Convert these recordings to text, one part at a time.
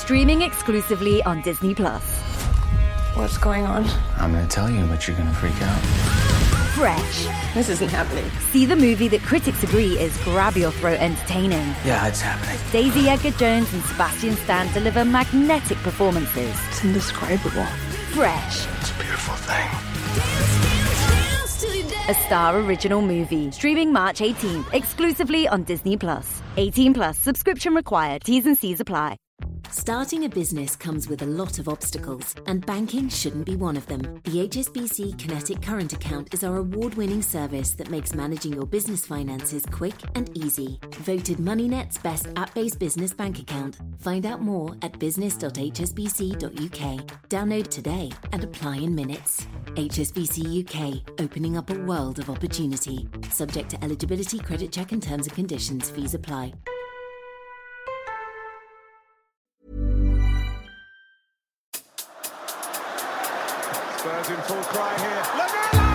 Streaming exclusively on Disney Plus. What's going on? I'm gonna tell you, but you're gonna freak out. Fresh. This isn't happening. See the movie that critics agree is grab your throat entertaining. Yeah, it's happening. Daisy Edgar Jones and Sebastian Stan deliver magnetic performances. It's indescribable. Fresh. It's a beautiful thing. A Star original movie. Streaming March 18th, exclusively on Disney Plus. 18 plus subscription required. T's and C's apply. Starting a business comes with a lot of obstacles, and banking shouldn't be one of them. The HSBC Kinetic Current Account is our award winning service that makes managing your business finances quick and easy. Voted MoneyNet's best app based business bank account. Find out more at business.hsbc.uk. Download today and apply in minutes. HSBC UK, opening up a world of opportunity. Subject to eligibility, credit check, and terms and conditions. Fees apply. Spurs in full cry here. Lamela!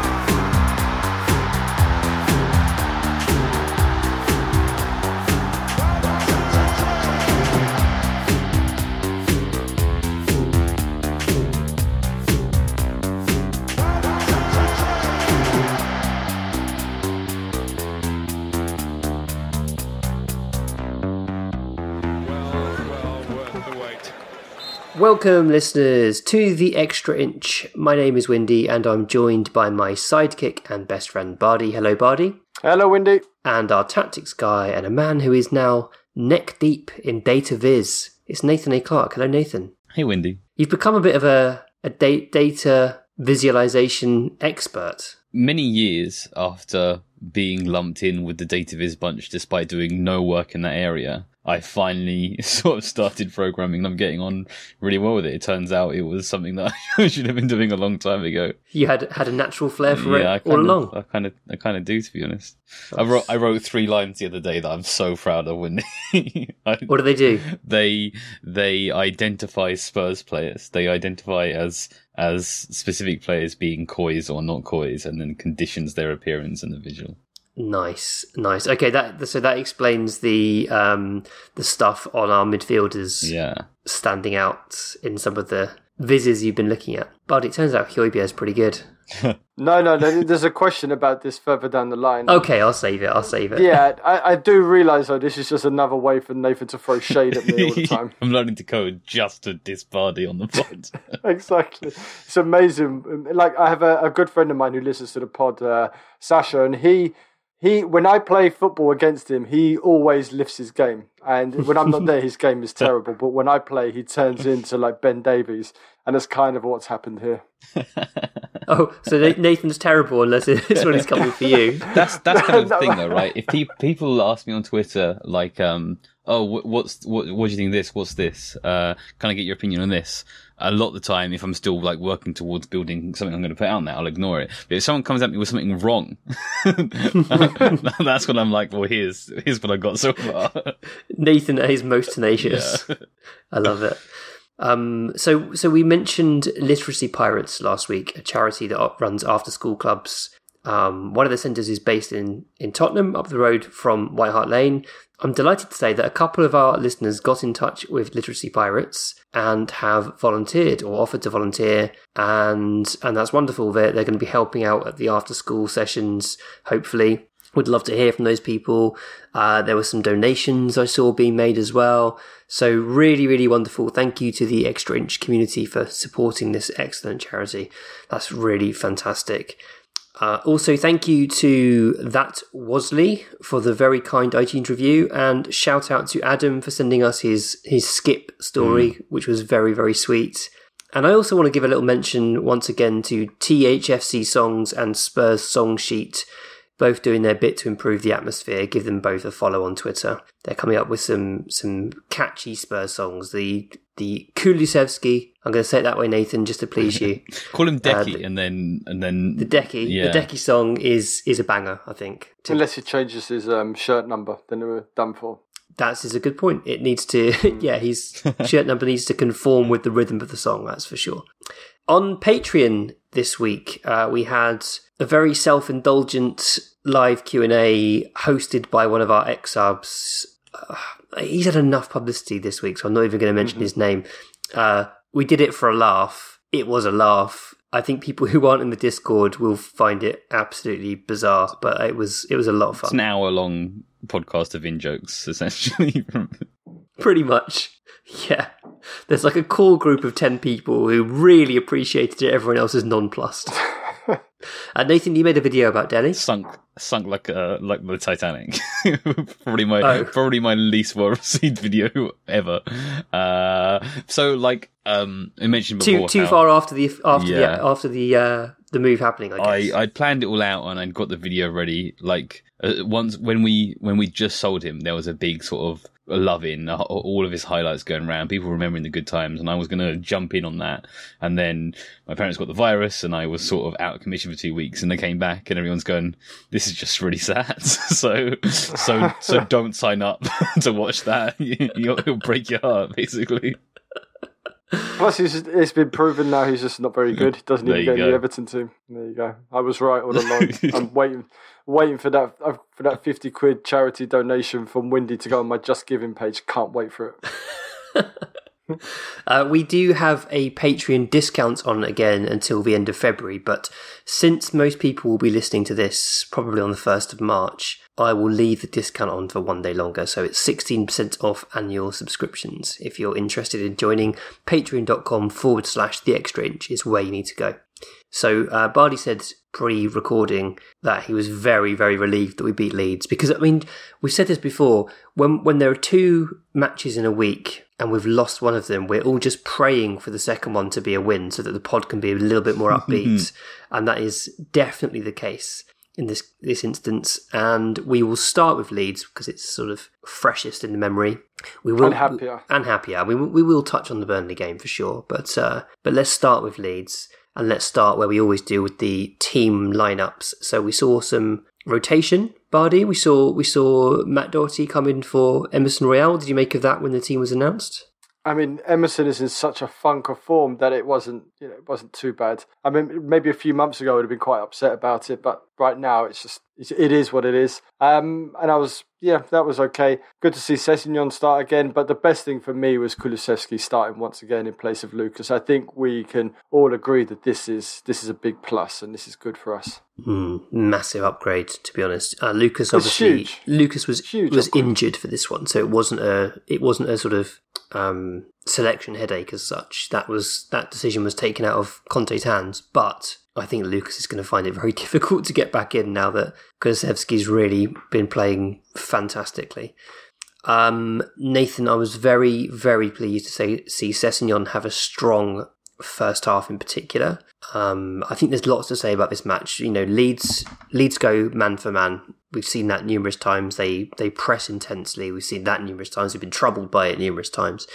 Welcome, listeners, to the Extra Inch. My name is Windy, and I'm joined by my sidekick and best friend Bardi. Hello, Bardi. Hello, Windy. And our tactics guy, and a man who is now neck deep in data viz. It's Nathan A. Clark. Hello, Nathan. Hey, Wendy. You've become a bit of a, a da- data visualization expert. Many years after being lumped in with the data viz bunch despite doing no work in that area, I finally sort of started programming and I'm getting on really well with it. It turns out it was something that I should have been doing a long time ago. You had had a natural flair for yeah, it all along. I kind of, I kind of do, to be honest. I wrote, I wrote three lines the other day that I'm so proud of. When I, What do they do? they they identify Spurs players. They identify as as specific players being coys or not coys, and then conditions their appearance in the visual. Nice, nice. Okay, that so that explains the um the stuff on our midfielders Yeah, standing out in some of the vises you've been looking at. But it turns out Højbjerg is pretty good. No, no, no, there's a question about this further down the line. Okay, I'll save it. I'll save it. Yeah, I, I do realise though this is just another way for Nathan to throw shade at me all the time. I'm learning to code just to diss Bardi on the pod. exactly. It's amazing. Like I have a, a good friend of mine who listens to the pod, uh, Sasha, and he he when I play football against him, he always lifts his game. And when I'm not there, his game is terrible. But when I play, he turns into like Ben Davies, and that's kind of what's happened here. Oh, so Nathan's terrible unless it's when he's coming for you. That's that's kind of the thing, though, right? If pe- people ask me on Twitter, like, um, "Oh, wh- what's what? What do you think of this? What's this? Uh, can I get your opinion on this?" A lot of the time, if I'm still like working towards building something I'm going to put out there, I'll ignore it. But if someone comes at me with something wrong, that's when I'm like, "Well, here's here's what I got so far." Nathan is most tenacious. I love it. Um, so, so we mentioned Literacy Pirates last week, a charity that runs after school clubs. Um, one of the centres is based in, in Tottenham, up the road from White Hart Lane. I'm delighted to say that a couple of our listeners got in touch with Literacy Pirates and have volunteered or offered to volunteer, and and that's wonderful. They're they're going to be helping out at the after school sessions, hopefully. Would love to hear from those people. Uh, there were some donations I saw being made as well. So really, really wonderful. Thank you to the Extra Inch community for supporting this excellent charity. That's really fantastic. Uh, also, thank you to That Wasley for the very kind iTunes review, and shout out to Adam for sending us his his skip story, which was very very sweet. And I also want to give a little mention once again to THFC Songs and Spurs Song Sheet, both doing their bit to improve the atmosphere. Give them both a follow on Twitter. They're coming up with some some catchy Spurs songs. The the Kulusevski, I'm going to say it that way, Nathan, just to please you. Call him Deki, Uh, the- and then and then The Deki, Yeah. the Deki song is is a banger, I think. Unless he changes his um, shirt number, then we're done for. That is is a good point. It needs to, yeah, his shirt number needs to conform with the rhythm of the song. That's for sure. On Patreon this week, uh, we had a very self-indulgent live Q and A hosted by one of our ex subs. Uh, he's had enough publicity this week, so I'm not even going to mention his name. Uh, we did it for a laugh. It was a laugh. I think people who aren't in the Discord will find it absolutely bizarre, but it was it was a lot of fun. It's an hour long podcast of in jokes, essentially. Pretty much, yeah. There's like a core group of ten people who really appreciated it. Everyone else is nonplussed. uh, Nathan, you made a video about Dele. sunk sunk like uh, like the Titanic. probably my Oh. probably my least well received video ever. Uh, so like um, I mentioned Too before, too how far after the after Yeah. the after the uh, the move happening. I I guess. I'd planned it all out and I'd got the video ready. Like uh, once when we when we just sold him, there was a big sort of love in uh, all of his highlights going around. People remembering the good times, and I was going to jump in on that. And then my parents got the virus, and I was sort of out of commission for two weeks. And they came back, and everyone's going, "This is just really sad." so so so don't sign up to watch that. You'll, it'll break your heart, basically. Plus, he's it's been proven now he's just not very good. Doesn't even get any go. Everton team. There you go. I was right all along. I'm waiting, waiting for that uh, for that fifty quid charity donation from Windy to go on my Just Giving page. Can't wait for it. Uh, we do have a Patreon discount on again until the end of February, but since most people will be listening to this probably on the 1st of March, I will leave the discount on for one day longer. So it's 16% off annual subscriptions. If you're interested in joining, patreon.com forward slash the extra inch is where you need to go. So uh, Bardi said pre-recording that he was very, very relieved that we beat Leeds because I mean we've said this before. When when there are two matches in a week and we've lost one of them, we're all just praying for the second one to be a win so that the pod can be a little bit more upbeat, and that is definitely the case in this this instance. And we will start with Leeds because it's sort of freshest in the memory. We will And happier. and happier. We will- we will touch on the Burnley game for sure, but uh, but let's start with Leeds and let's start where we always do with the team lineups. So we saw some rotation. Bardi, we saw we saw Matt Doherty come in for Emerson Royal. What did you make of that when the team was announced? I mean, Emerson is in such a funk of form that it wasn't, you know, it wasn't too bad. I mean, maybe a few months ago I would have been quite upset about it, but right now it's just, it's, what it is. Um, and I was, yeah, that was okay. Good to see Sessegnon start again, but the best thing for me was Kulusevski starting once again in place of Lucas. I think we can all agree that this is this is a big plus and this is good for us. Hmm, massive upgrade, to be honest. Uh, Lucas obviously. Lucas was Huge was upgrade. injured for this one, so it wasn't a it wasn't a sort of um, selection headache as such. That was that decision was taken out of Conte's hands, but I think Lucas is going to find it very difficult to get back in now that Kulusevski's really been playing fantastically. Um, Nathan, I was very, very pleased to say, see Sessegnon have a strong first half in particular. Um, I think there's lots to say about this match. You know, Leeds Leeds go man for man. We've seen that numerous times. They they press intensely. We've seen that numerous times. We've been troubled by it numerous times.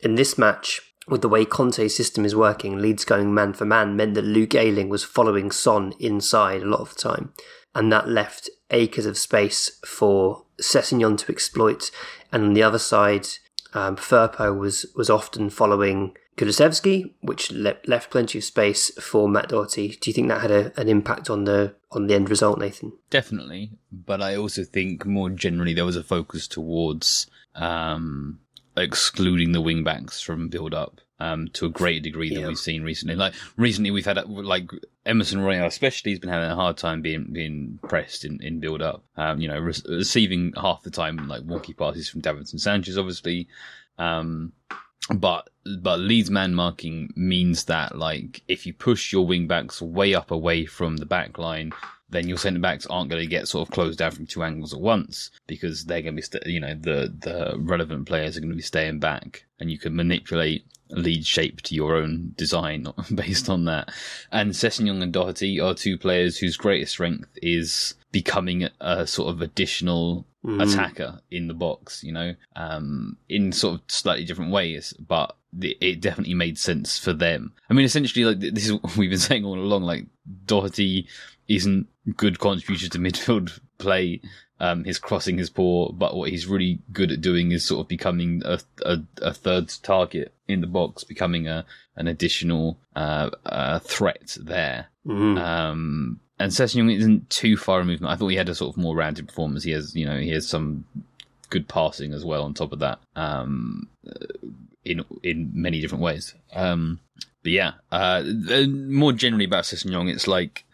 In this match, with the way Conte's system is working, Leeds going man for man meant that Luke Ayling was following Son inside a lot of the time, and that left acres of space for Sessegnon to exploit. And on the other side, um, Firpo was was often following Kulusevski, which le- left plenty of space for Matt Doherty. Do you think that had a, an impact on the on the end result, Nathan? Definitely, but I also think more generally there was a focus towards um, excluding the wing backs from build up um, to a greater degree than Yeah. we've seen recently. Like recently, we've had like Emerson Royal, especially, has been having a hard time being being pressed in, in build up. Um, you know, re- receiving half the time like wonky passes from Davinson Sanchez, obviously. Um, but but Leeds man marking means that like if you push your wing backs way up away from the back line, then your centre backs aren't going to get sort of closed down from two angles at once because they're going to be st- you know the the relevant players are going to be staying back, and you can manipulate lead shape to your own design based on that. And Sessegnon and Doherty are two players whose greatest strength is becoming a sort of additional attacker in the box, you know, um, in sort of slightly different ways, but it it definitely made sense for them. I mean, essentially, like this is what we've been saying all along. Like Doherty isn't good contributor to midfield play. Um, his crossing is poor, but what he's really good at doing is sort of becoming a a, a third target in the box, becoming a an additional uh, uh, threat there. Um, and Sessegnon isn't too far removed. I thought he had a sort of more rounded performance. He has, you know, he has some good passing as well. On top of that, um, in in many different ways. Um, but yeah, uh, more generally about Sessegnon, it's like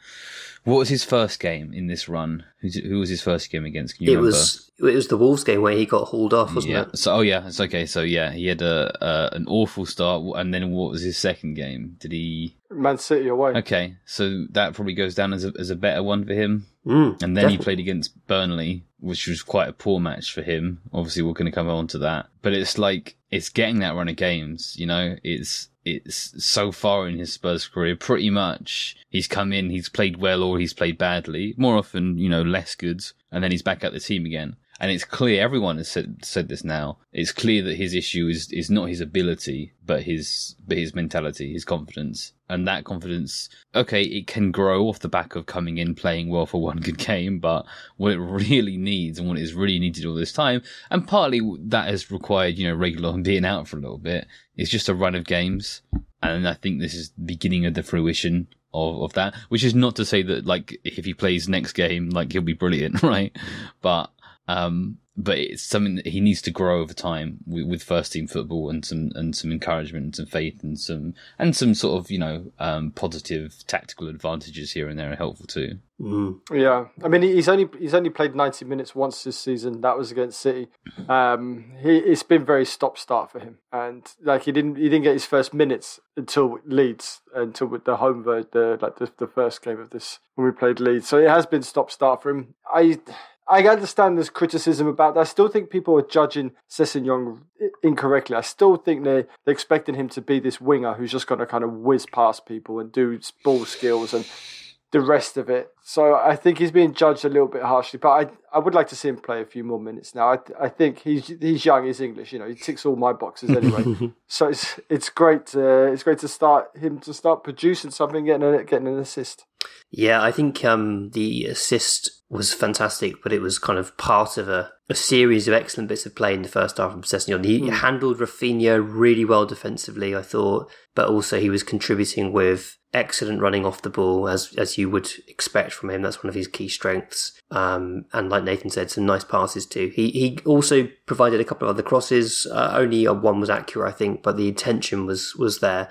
what was his first game in this run? Who's, who was his first game against? Can you It remember? was it was the Wolves game where he got hauled off, wasn't yeah. it? So oh yeah, it's okay. So yeah, he had a, a an awful start, and then what was his second game? Did he? Man City away. Okay, so that probably goes down as a as a better one for him. Mm, And then he played against Burnley, which was quite a poor match for him. Obviously, we're going to come on to that. But it's like it's getting that run of games. You know, it's it's so far in his Spurs career, pretty much he's come in, he's played well or he's played badly. More often, you know, less good, and then he's back at the team again. And it's clear everyone has said said this now. It's clear that his issue is is not his ability, but his but his mentality, his confidence, and that confidence. Okay, it can grow off the back of coming in playing well for one good game, but what it really needs and what it's really needed all this time, and partly that has required you know regular being out for a little bit. It's just a run of games, and I think this is the beginning of the fruition of, of that. Which is not to say that like if he plays next game, like he'll be brilliant, right? But um, but it's something that he needs to grow over time with, with first team football and some and some encouragement and some faith and some and some sort of you know um, positive tactical advantages here and there are helpful too. Mm. Yeah, I mean he's only he's only played ninety minutes once this season. That was against City. Um, he it's been very stop start for him, and like he didn't he didn't get his first minutes until Leeds until with the home ver- the like the, the first game of this when we played Leeds. So it has been stop start for him. I. I understand there's criticism about that. I still think people are judging Sessegnon incorrectly. I still think they're, they're expecting him to be this winger who's just going to kind of whiz past people and do ball skills and the rest of it. So I think he's being judged a little bit harshly. But I I would like to see him play a few more minutes now. I I think he's he's young, he's English. You know, he ticks all my boxes anyway. so it's it's great. To, it's great to start him to start producing something, getting a, getting an assist. Yeah, I think um, the assist was fantastic, but it was kind of part of a, a series of excellent bits of play in the first half from Sessegnon. He handled Rafinha really well defensively, I thought, but also he was contributing with excellent running off the ball, as as you would expect from him. That's one of his key strengths. Um, and like Nathan said, some nice passes too. He he also provided a couple of other crosses. Uh, only one was accurate, I think, but the intention was was there.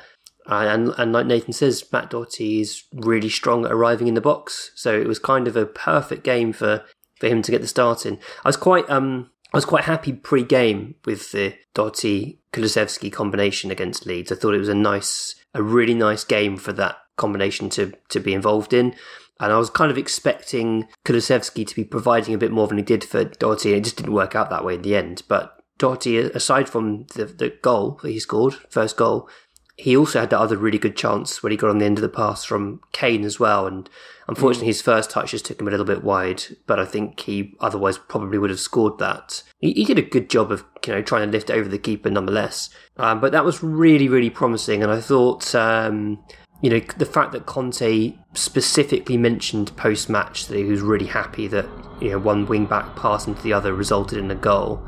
Uh, and and like Nathan says, Matt Doherty is really strong at arriving in the box. So it was kind of a perfect game for, for him to get the start in. I was quite um I was quite happy pre-game with the Doherty Kulusevski combination against Leeds. I thought it was a nice, a really nice game for that combination to to be involved in. And I was kind of expecting Kulusevski to be providing a bit more than he did for Doherty. and It just didn't work out that way in the end. But Doherty, aside from the the goal that he scored, first goal, he also had that other really good chance when he got on the end of the pass from Kane as well. And unfortunately, his first touch just took him a little bit wide. But I think he otherwise probably would have scored that. He, he did a good job of you know trying to lift over the keeper nonetheless. Um, but that was really really promising. And I thought. Um, you know, the fact that Conte specifically mentioned post match that he was really happy that, you know, one wing back pass into the other resulted in a goal,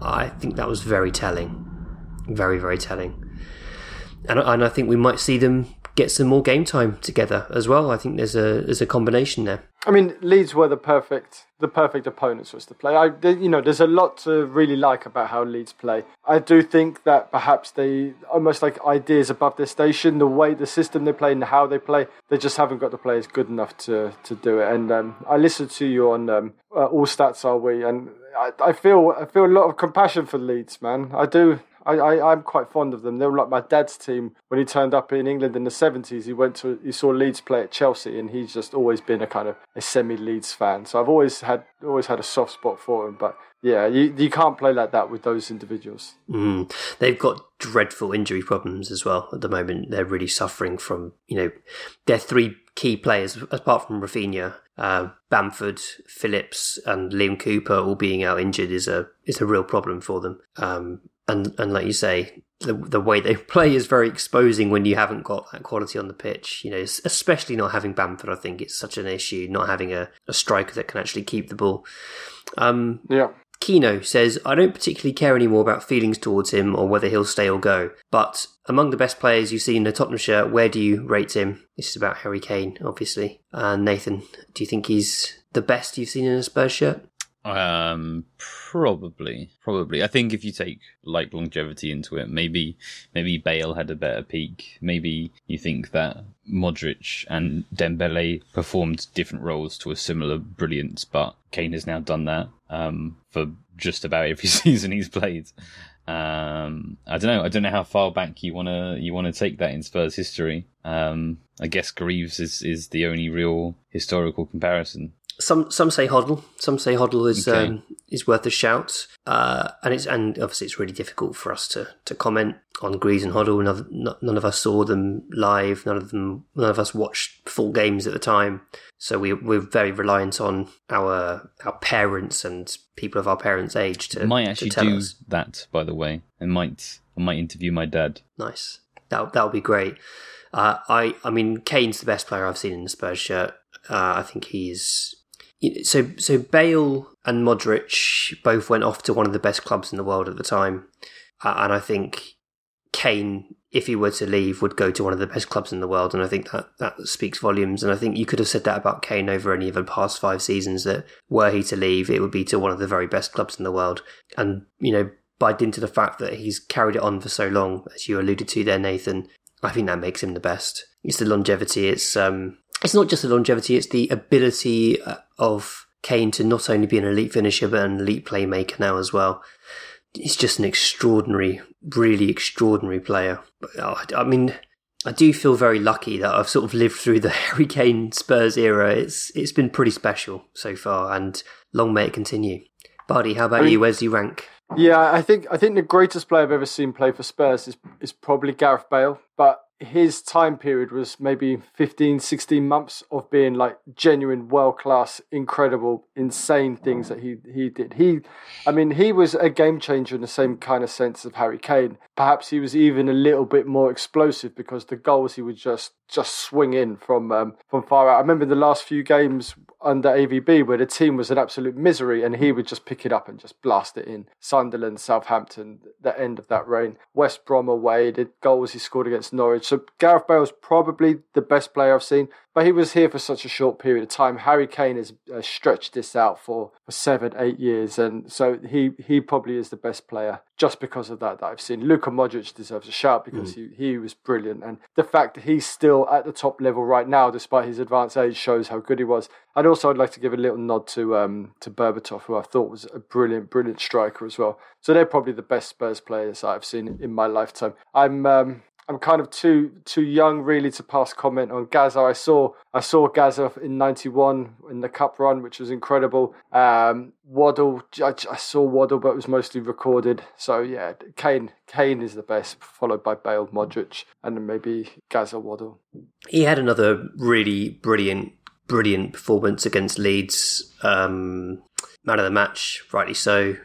I think that was very telling. Very, very telling and and I think we might see them get some more game time together as well. I think there's a there's a combination there. I mean, Leeds were the perfect the perfect opponents for us to play. I, you know, there's a lot to really like about how Leeds play. I do think that perhaps they almost like ideas above their station, the way the system they play and how they play, they just haven't got the players good enough to to do it. And um, I listened to you on um, uh, All Stats Are We, and I, I feel I feel a lot of compassion for Leeds, man. I do. I, I, I'm quite fond of them. They were like my dad's team when he turned up in England in the 70s. He went to, he saw Leeds play at Chelsea, and he's just always been a kind of a semi Leeds fan. So I've always had always had a soft spot for him. But yeah, you you can't play like that with those individuals. Mm. They've got dreadful injury problems as well at the moment. They're really suffering from you know their three key players apart from Rafinha. Uh, Bamford, Phillips, and Liam Cooper all being out injured is a is a real problem for them. Um, and and like you say, the the way they play is very exposing when you haven't got that quality on the pitch. You know, especially not having Bamford. I think it's such an issue not having a, a striker that can actually keep the ball. Um, Yeah. Kino says, I don't particularly care anymore about feelings towards him or whether he'll stay or go. But among the best players you see in the Tottenham shirt, where do you rate him? This is about Harry Kane, obviously. And Nathan, do you think he's the best you've seen in a Spurs shirt? Um, probably, probably. I think if you take like longevity into it, maybe, maybe Bale had a better peak. Maybe you think that Modric and Dembele performed different roles to a similar brilliance, but Kane has now done that um, for just about every season he's played. Um, I don't know. I don't know how far back you wanna you wanna take that in Spurs history. Um, I guess Greaves is is the only real historical comparison. Some some say Hoddle. Some say Hoddle is Okay. um, is worth a shout. Uh, and it's and obviously it's really difficult for us to, to comment on Greaves and Hoddle. None, of- none of us saw them live. None of them. None of us watched full games at the time. So we we're very reliant on our our parents and people of our parents' age to might to actually tell do us. that, by the way. I might I might interview my dad. Nice. That that would be great. Uh, I I mean, Kane's the best player I've seen in the Spurs shirt. Uh, I think he's so so. Bale and Modric both went off to one of the best clubs in the world at the time, uh, and I think Kane, if he were to leave, would go to one of the best clubs in the world, and I think that that speaks volumes. And I think you could have said that about Kane over any of the past five seasons. That were he to leave, it would be to one of the very best clubs in the world, and you know. By dint of the fact that he's carried it on for so long, as you alluded to there, Nathan, I think that makes him the best. It's the longevity. It's um, it's not just the longevity. It's the ability uh, of Kane to not only be an elite finisher but an elite playmaker now as well. He's just an extraordinary, really extraordinary player. I mean, I do feel very lucky that I've sort of lived through the Harry Kane Spurs era. It's it's been pretty special so far, and long may it continue. Buddy, how about I mean- you? Where's your rank? Yeah, I think I think the greatest player I've ever seen play for Spurs is is probably Gareth Bale, but his time period was maybe 15 16 months of being like genuine world class incredible insane things that he he did. He i mean he was a game changer in the same kind of sense of harry kane. Perhaps he was even a little bit more explosive because the goals he would just just swing in from um, from far out. I remember the last few games under avb where the team was an absolute misery and he would just pick it up and just blast it in. Sunderland southampton the end of that reign. West brom away the goals he scored against norwich. So gareth bale's probably the best player i've seen but he was here for such a short period of time. Harry Kane has uh, stretched this out for, for seven, eight years, and so he he probably is the best player just because of that that I've seen. Luka Modric deserves a shout because he, he was brilliant, and the fact that he's still at the top level right now, despite his advanced age, shows how good he was. And also, I'd like to give a little nod to um to Berbatov, who I thought was a brilliant, brilliant striker as well. So they're probably the best Spurs players I've seen in my lifetime. I'm um, I'm kind of too too young really to pass comment on Gaza. I saw I saw Gaza in '91 in the cup run, which was incredible. Um, Waddle, I, I saw Waddle, but it was mostly recorded. So yeah, Kane Kane is the best, followed by Bale, Modric, and then maybe Gaza Waddle. He had another really brilliant, brilliant performance against Leeds. Um, man of the match, rightly so.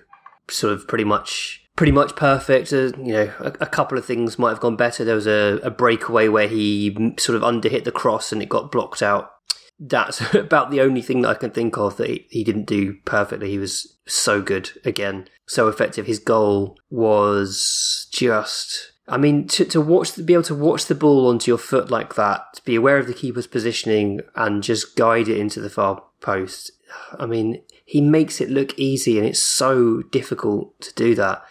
Sort of pretty much, pretty much perfect. Uh, you know, a, a couple of things might have gone better. There was a, a breakaway where he sort of underhit the cross and it got blocked out. That's about the only thing that I can think of that he, he didn't do perfectly. He was so good again, so effective. His goal was just I mean, to, to watch, be able to watch the ball onto your foot like that, to be aware of the keeper's positioning and just guide it into the far post. I mean, he makes it look easy and it's so difficult to do that.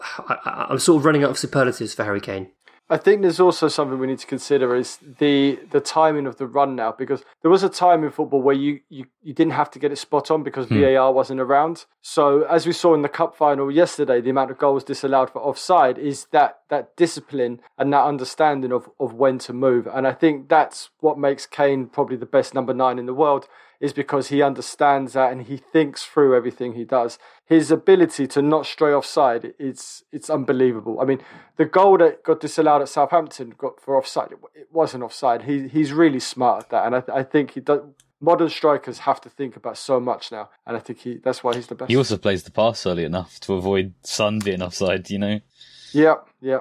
I, I, I'm sort of running out of superlatives for Harry Kane. I think there's also something we need to consider is the the timing of the run now because there was a time in football where you, you, you didn't have to get it spot on because hmm. VAR wasn't around. So as we saw in the cup final yesterday, the amount of goals disallowed for offside is that that discipline and that understanding of, of when to move. And I think that's what makes Kane probably the best number nine in the world is because he understands that and he thinks through everything he does. His ability to not stray offside it's it's unbelievable. I mean, the goal that got disallowed at Southampton got for offside. It, it wasn't offside. He he's really smart at that, and I, I think he does. Modern strikers have to think about so much now, and I think he that's why he's the best. He also plays the pass early enough to avoid Son being offside. You know, yeah, yeah.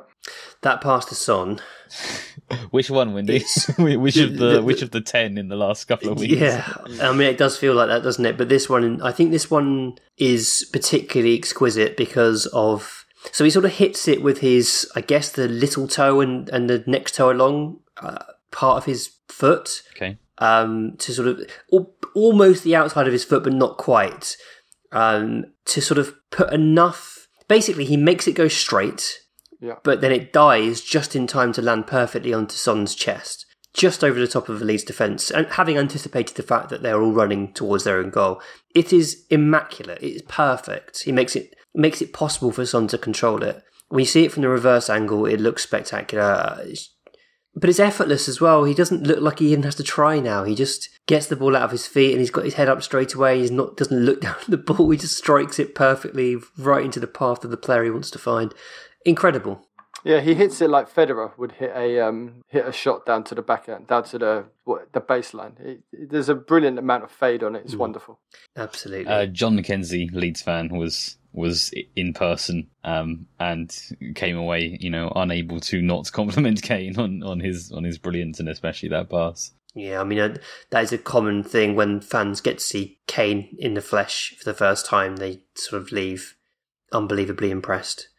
That pass to Son, which one, Wendy? which of the which of the ten in the last couple of weeks? Yeah, I mean, it does feel like that, doesn't it? But this one, I think this one is particularly exquisite because of. So he sort of hits it with his, I guess, the little toe and, and the next toe along uh, part of his foot Okay. um, to sort of al- almost the outside of his foot, but not quite. um, to sort of put enough. Basically, he makes it go straight, Yeah. but then it dies just in time to land perfectly onto Son's chest, just over the top of the Leeds defence, and having anticipated the fact that they're all running towards their own goal. It is immaculate. It is perfect. He makes it makes it possible for Son to control it. When you see it from the reverse angle, it looks spectacular. It's- but it's effortless as well. He doesn't look like he even has to try now. He just gets the ball out of his feet and he's got his head up straight away. He's not doesn't look down at the ball. He just strikes it perfectly right into the path of the player he wants to find. Incredible. Yeah, he hits it like Federer would hit a um, hit a shot down to the backhand, down to the what, the baseline. It, it- there's a brilliant amount of fade on it. It's wonderful. Absolutely. Uh, John McKenzie, Leeds fan, was was in person um, and came away, you know, unable to not compliment Kane on, on his on his brilliance and especially that pass. Yeah, I mean uh, that is a common thing when fans get to see Kane in the flesh for the first time. They sort of leave unbelievably impressed.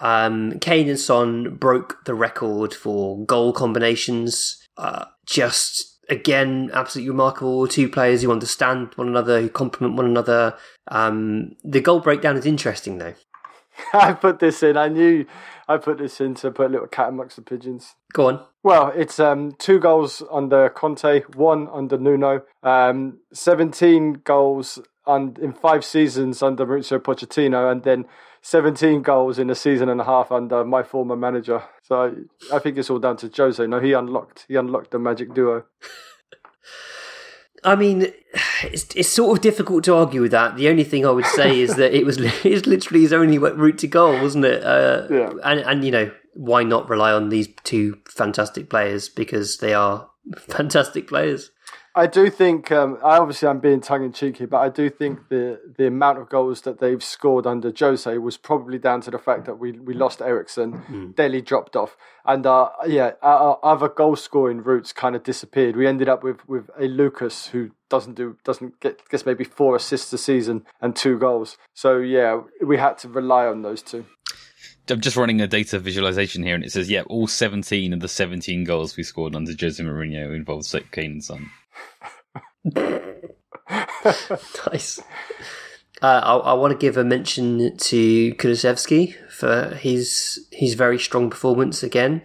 Um, Kane and Son broke the record for goal combinations. Uh, just again, absolutely remarkable. Two players who understand one another, who complement one another. Um, the goal breakdown is interesting though. I put this in. I knew I put this in to put a little cat amongst the pigeons. Go on. Well, it's um, two goals under Conte, one under Nuno, um, 17 goals un- in five seasons under Mauricio Pochettino, and then 17 goals in a season and a half under my former manager. So I think it's all down to Jose. No, he unlocked he unlocked the magic duo. I mean, it's, it's sort of difficult to argue with that. The only thing I would say is that it was it's literally his only route to goal, wasn't it? Uh, Yeah. And and you know why not rely on these two fantastic players because they are fantastic players. I do think, um, I obviously I'm being tongue in cheek here, but I do think the the amount of goals that they've scored under Jose was probably down to the fact that we we lost Eriksen, Dele dropped off, and uh, yeah, our, our other goal scoring routes kind of disappeared. We ended up with with a Lucas who doesn't do doesn't get gets maybe four assists a season and two goals. So yeah, we had to rely on those two. I'm just running a data visualization here, and it says, "Yeah, all 17 of the 17 goals we scored under Jose Mourinho involved Kane and Son." Nice. Uh, I, I want to give a mention to Kulusevski for his his very strong performance again.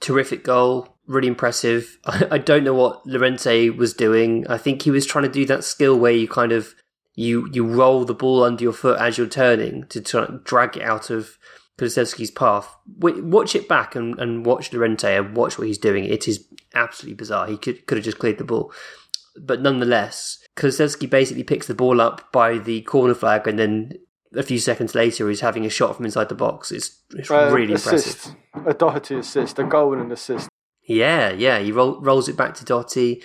Terrific goal, really impressive. I, I don't know what Llorente was doing. I think he was trying to do that skill where you kind of you you roll the ball under your foot as you're turning to try drag it out of Kulusevski's path. Watch it back and, and watch Llorente and watch what he's doing. It is absolutely bizarre. He could could have just cleared the ball but nonetheless, Kulusevski basically picks the ball up by the corner flag, and then a few seconds later, he's having a shot from inside the box. It's, it's Uh, really assist, impressive. a Doherty assist, a goal and an assist. Yeah, yeah. He roll, rolls it back to Dotti,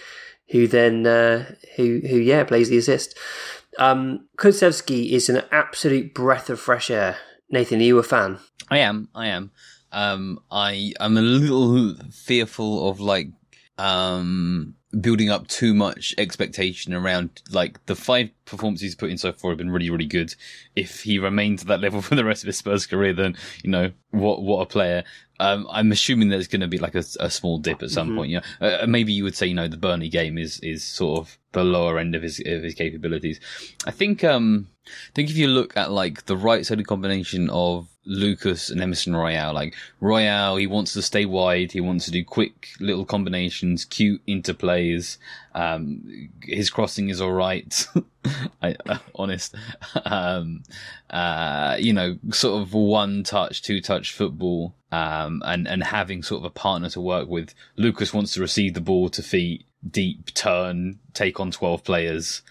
who then uh, who who yeah plays the assist. Um, Kulusevski is an absolute breath of fresh air. Nathan, are you a fan? I am. I am. Um, I I'm a little fearful of like um building up too much expectation around like the five performances he's put in so far have been really really good. If he remains at that level for the rest of his Spurs career, then you know what what a player. Um, I'm assuming there's going to be like a, a small dip at some point. You know, uh, maybe you would say you know the Burnley game is is sort of the lower end of his of his capabilities. I think um I think if you look at like the right sided combination of Lucas and Emerson Royal, like Royal, he wants to stay wide, he wants to do quick little combinations, cute interplays. Um, his crossing is all right. I, uh, honest. Um, uh, you know, sort of one touch, two touch football. Um, and, and having sort of a partner to work with. Lucas wants to receive the ball to feet, deep turn, take on 12 players.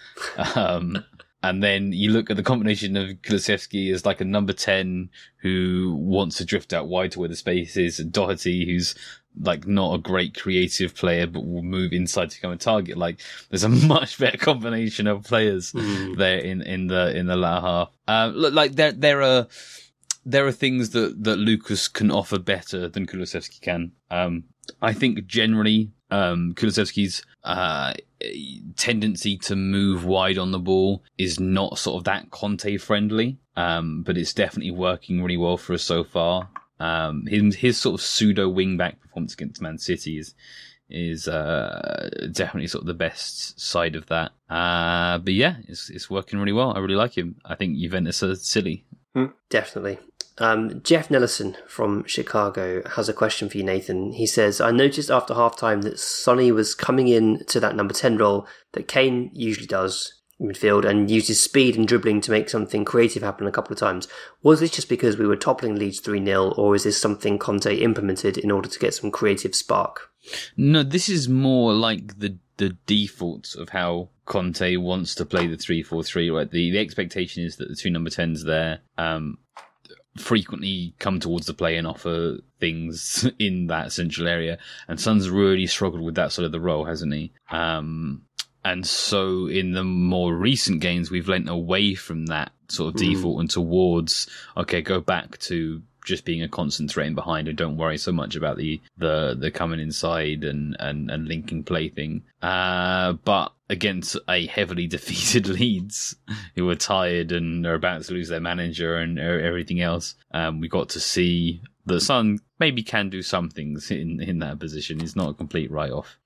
Um, and then you look at the combination of Kulusevski as like a number 10 who wants to drift out wide to where the space is, and Doherty who's like not a great creative player but will move inside to become a target. Like there's a much better combination of players there in, in the in the latter half. Um, look, like there there are there are things that, that Lucas can offer better than Kulusevski can. Um, I think generally, um, uh, tendency to move wide on the ball is not sort of that Conte friendly. Um, but it's definitely working really well for us so far. Um, his, his sort of pseudo wing back performance against Man City is, is uh, definitely sort of the best side of that. Uh, but yeah, it's it's working really well. I really like him. I think Juventus are silly. Definitely. Um, Jeff Nellison from Chicago has a question for you, Nathan. He says, I noticed after halftime that Sonny was coming in to that number 10 role that Kane usually does in midfield and uses speed and dribbling to make something creative happen a couple of times. Was this just because we were toppling Leeds 3 0, or is this something Conte implemented in order to get some creative spark? No, this is more like the the default of how Conte wants to play the three four three. Right, the the expectation is that the two number tens there um, frequently come towards the play and offer things in that central area. And Son's really struggled with that sort of the role, hasn't he? Um, and so in the more recent games, we've lent away from that sort of default and towards okay, go back to just being a constant threat in behind and don't worry so much about the the the coming inside and and and linking play thing. Uh, but against a heavily defeated Leeds, who are tired and are about to lose their manager and everything else, um, we got to see that Son maybe can do some things in in that position. He's not a complete write off.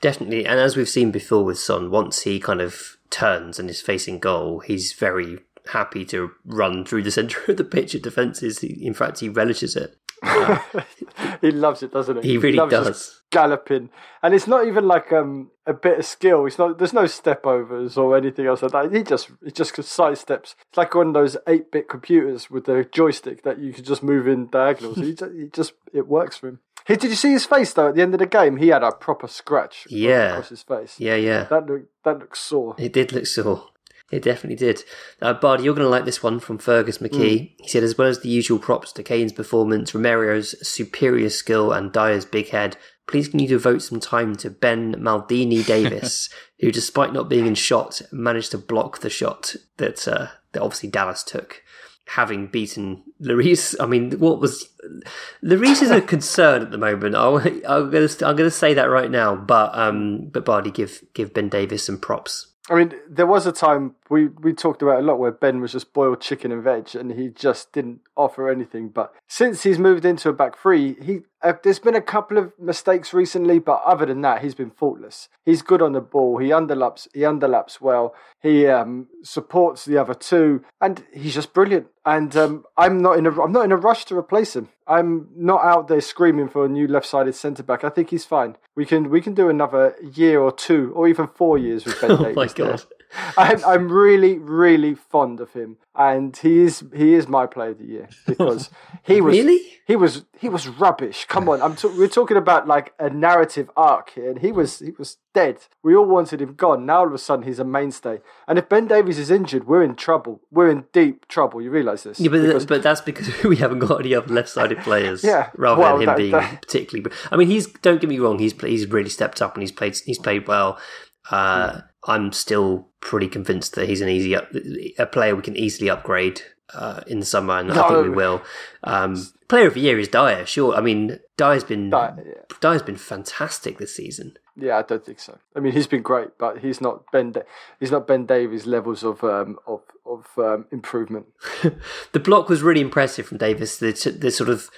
Definitely. And as we've seen before with Son, once he kind of turns and is facing goal, he's very happy to run through the centre of the pitch at defences. In fact, he relishes it. he loves it, doesn't he? He really loves does. galloping, and it's not even like um a bit of skill. It's not. There's no step overs or anything else like that. He just he just sidesteps. It's like one of those eight bit computers with the joystick that you can just move in diagonals. he, just, he just it works for him. Hey, did you see his face though? At the end of the game, he had a proper scratch Yeah. across his face. Yeah, yeah. That look that looks sore. It did look sore. It definitely did. Uh, Bard, you're going to like this one from Fergus McKee. He said, as well as the usual props to Kane's performance, Romero's superior skill, and Dier's big head, please can you devote some time to Ben Maldini Davies, who, despite not being in shot, managed to block the shot that uh, that obviously Dallas took. Having beaten Lloris, I mean, what was Lloris is a concern at the moment. I, I'm going to I'm going to say that right now, but um, but Bardi, give give Ben Davies some props. I mean, there was a time we, we talked about a lot where Ben was just boiled chicken and veg, and he just didn't offer anything. But since he's moved into a back three, he uh, there's been a couple of mistakes recently, but other than that, he's been faultless. He's good on the ball. He underlaps. He underlaps well. He um, supports the other two, and he's just brilliant. And um, I'm not in a I'm not in a rush to replace him. I'm not out there screaming for a new left-sided centre back. I think he's fine. We can we can do another year or two, or even four years with Ben Oh my there. I'm I'm really really fond of him, and he is he is my player of the year because he was Really? he was he was rubbish. Come on, I'm t- we're talking about like a narrative arc here, and he was he was dead. We all wanted him gone. Now all of a sudden he's a mainstay, and if Ben Davies is injured, we're in trouble. We're in deep trouble. You realise this? Yeah, but, Because- but that's because we haven't got any other left-sided players. Yeah, rather well, than him that- being that- particularly. I mean, he's don't get me wrong. He's he's really stepped up and he's played he's played well. Uh, I'm still pretty convinced that he's an easy up, a player we can easily upgrade uh, in the summer, and I think we will. Um, player of the year is Dier. Sure, I mean Dier's been Dier, yeah. Dier's been fantastic this season. Yeah, I don't think so. I mean, he's been great, but he's not Ben. He's not Ben Davies' levels of um, of of um, improvement. the block was really impressive from Davies. The, the sort of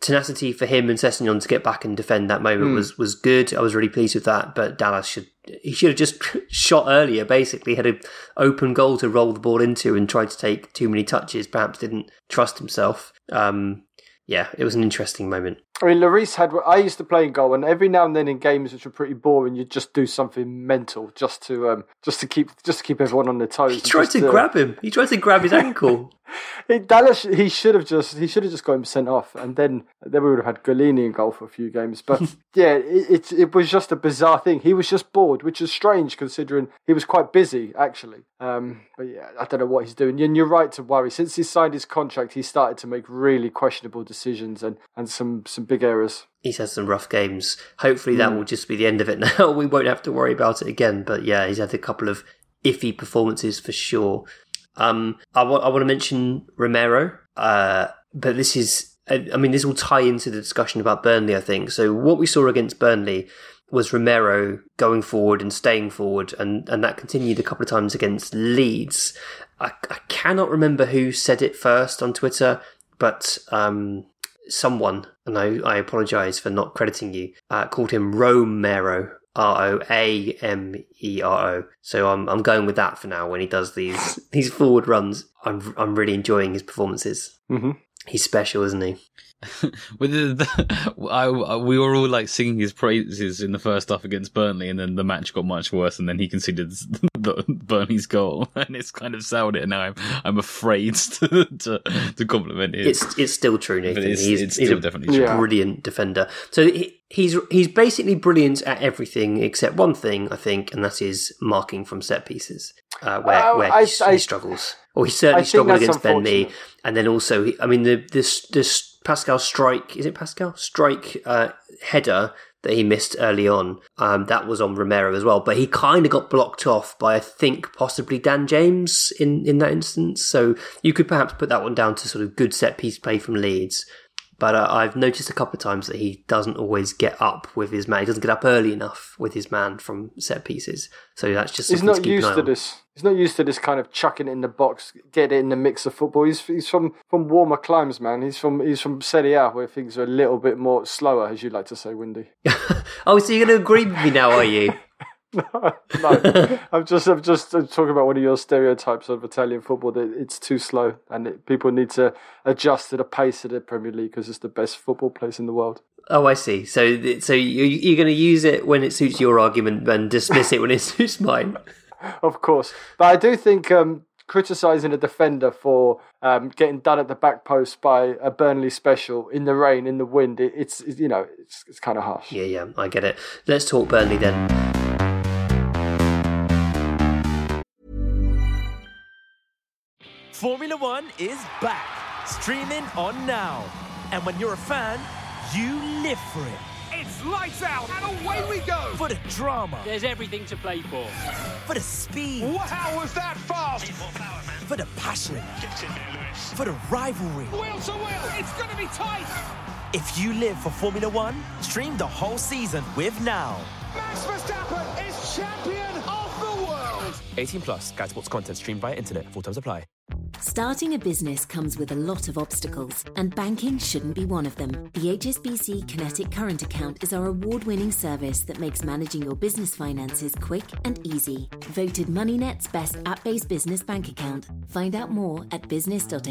tenacity for him and Sessegnon to get back and defend that moment was, was good. I was really pleased with that. But Dallas should he should have just shot earlier. Basically, had an open goal to roll the ball into and tried to take too many touches. Perhaps didn't trust himself. Um, yeah, it was an interesting moment. I mean, Lloris had. I used to play in goal, and every now and then in games which were pretty boring, you'd just do something mental just to um, just to keep just to keep everyone on their toes. He tried to grab him. He tried to grab his ankle. He, Dallas, he should have just he should have just got him sent off, and then then we would have had Gollini in goal for a few games. But yeah, it, it it was just a bizarre thing. He was just bored, which is strange considering he was quite busy actually. Um, but yeah, I don't know what he's doing. And you're right to worry. Since he signed his contract, he started to make really questionable decisions and and some some big errors. he's had some rough games. Hopefully, that will just be the end of it now. We won't have to worry about it again. But yeah, he's had a couple of iffy performances for sure. Um, I want to mention Romero, uh, but this is I mean this will tie into the discussion about Burnley. I think so. What we saw against Burnley was Romero going forward and staying forward, and, and that continued a couple of times against Leeds. I, I cannot remember who said it first on Twitter, but um, someone, and I, I apologise for not crediting you, uh, called him Romero. R O A M E R O. So I'm I'm going with that for now. When he does these these forward runs, I'm I'm really enjoying his performances. Mm-hmm. He's special, isn't he? With the, the, I, I- we were all like singing his praises in the first half against Burnley, and then the match got much worse, and then he conceded the, Burnley's goal, and it's kind of soured it. And now I'm I'm afraid to to, to compliment it. It's it's still true, Nathan. But it's- he's it's he's still a definitely true. Brilliant defender. So he, he's he's basically brilliant at everything except one thing, I think, and that is marking from set pieces, uh, where Oh, where I- he, I- he struggles. Or he certainly I struggled against Ben Mee, and then also, he- I mean, the this this Pascal Struijk is it Pascal Struijk uh, header that he missed early on. Um, that was on Romero as well, but he kind of got blocked off by I think possibly Dan James in in that instance. So you could perhaps put that one down to sort of good set piece play from Leeds. But uh, I've noticed a couple of times that he doesn't always get up with his man. He doesn't get up early enough with his man from set pieces. So that's just He's not to keep used an eye to on. this. He's not used to this kind of chucking it in the box, get it in the mix of football. He's he's from, from warmer climes, man. He's from he's from Serie A, where things are a little bit more slower, as you like to say, Windy. Oh, so you're going to agree with me now, are you? no, I'm just I'm just uh, talking about one of your stereotypes of Italian football. That it's too slow, and it, people need to adjust to the pace of the Premier League because it's the best football place in the world. Oh, I see. So, so you- you're going to use it when it suits your argument and dismiss it when it suits mine. Of course, but I do think um, criticizing a defender for um, getting done at the back post by a Burnley special in the rain, in the wind, it, it's it- you know it's it's kind of harsh. Yeah, yeah, I get it. Let's talk Burnley then. Formula One is back, streaming on now. And when you're a fan, you live for it. It's lights out and away we go. For the drama, There's everything to play for. for the speed, Wow, was that fast? for the passion, for the rivalry. Wheel to wheel, it's going to be tight. If you live for Formula One, stream the whole season with Now. Max Verstappen is champion of the world. 18 plus, Sky Sports content streamed via internet. Full terms apply. Starting a business comes with a lot of obstacles, and banking shouldn't be one of them. The HSBC Kinetic Current Account is our award winning service that makes managing your business finances quick and easy. Voted MoneyNet's best app based business bank account. Find out more at business.hsbc.uk.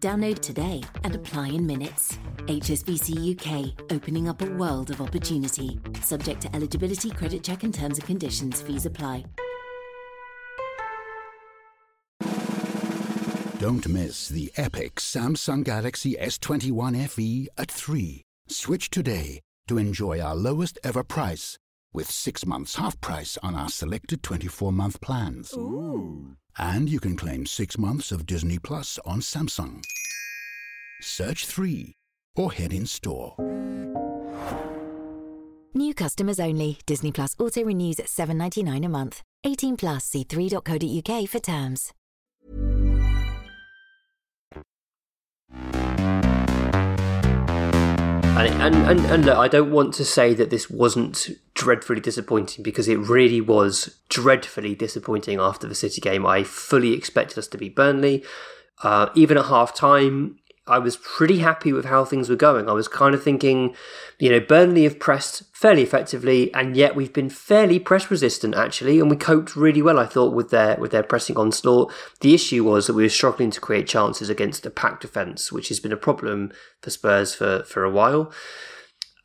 Download today and apply in minutes. HSBC UK, opening up a world of opportunity. Subject to eligibility, credit check, and terms and conditions. Fees apply. Don't miss the epic Samsung Galaxy S21 FE at 3. Switch today to enjoy our lowest ever price with 6 months half price on our selected 24 month plans. Ooh. And you can claim 6 months of Disney Plus on Samsung. Search 3 or head in store. New customers only. Disney Plus auto renews at $7.99 a month. 18 plus see 3.co.uk for terms. And, and, and, and look, I don't want to say that this wasn't dreadfully disappointing because it really was dreadfully disappointing after the City game. I fully expected us to be Burnley. Uh, even at half time, I was pretty happy with how things were going. I was kind of thinking, you know, Burnley have pressed fairly effectively, and yet we've been fairly press resistant actually, and we coped really well. I thought with their with their pressing onslaught. The issue was that we were struggling to create chances against a packed defence, which has been a problem for Spurs for for a while.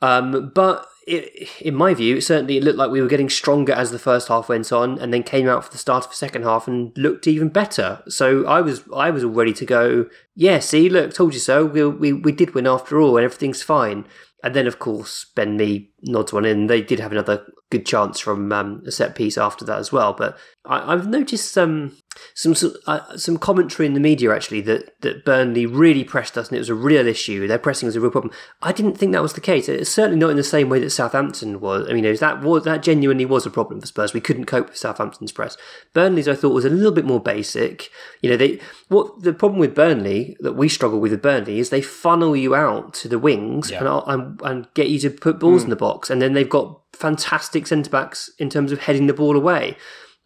Um, but it, in my view, it certainly looked like we were getting stronger as the first half went on, and then came out for the start of the second half and looked even better. So I was I was all ready to go. Yeah, see, look, told you so. We we, we did win after all, and everything's fine. And then, of course, Ben Mee nods one in. They did have another good chance from um, a set piece after that as well. But I, I've noticed some some uh, some commentary in the media actually that that Burnley really pressed us and it was a real issue. Their pressing was a real problem. I didn't think that was the case. It's certainly not in the same way that Southampton was. I mean, was, that was that genuinely was a problem for Spurs. We couldn't cope with Southampton's press. Burnley's I thought was a little bit more basic. You know, they what the problem with Burnley that we struggle with with Burnley is they funnel you out to the wings Yeah. and, and and get you to put balls in the box, and then they've got fantastic centre backs in terms of heading the ball away.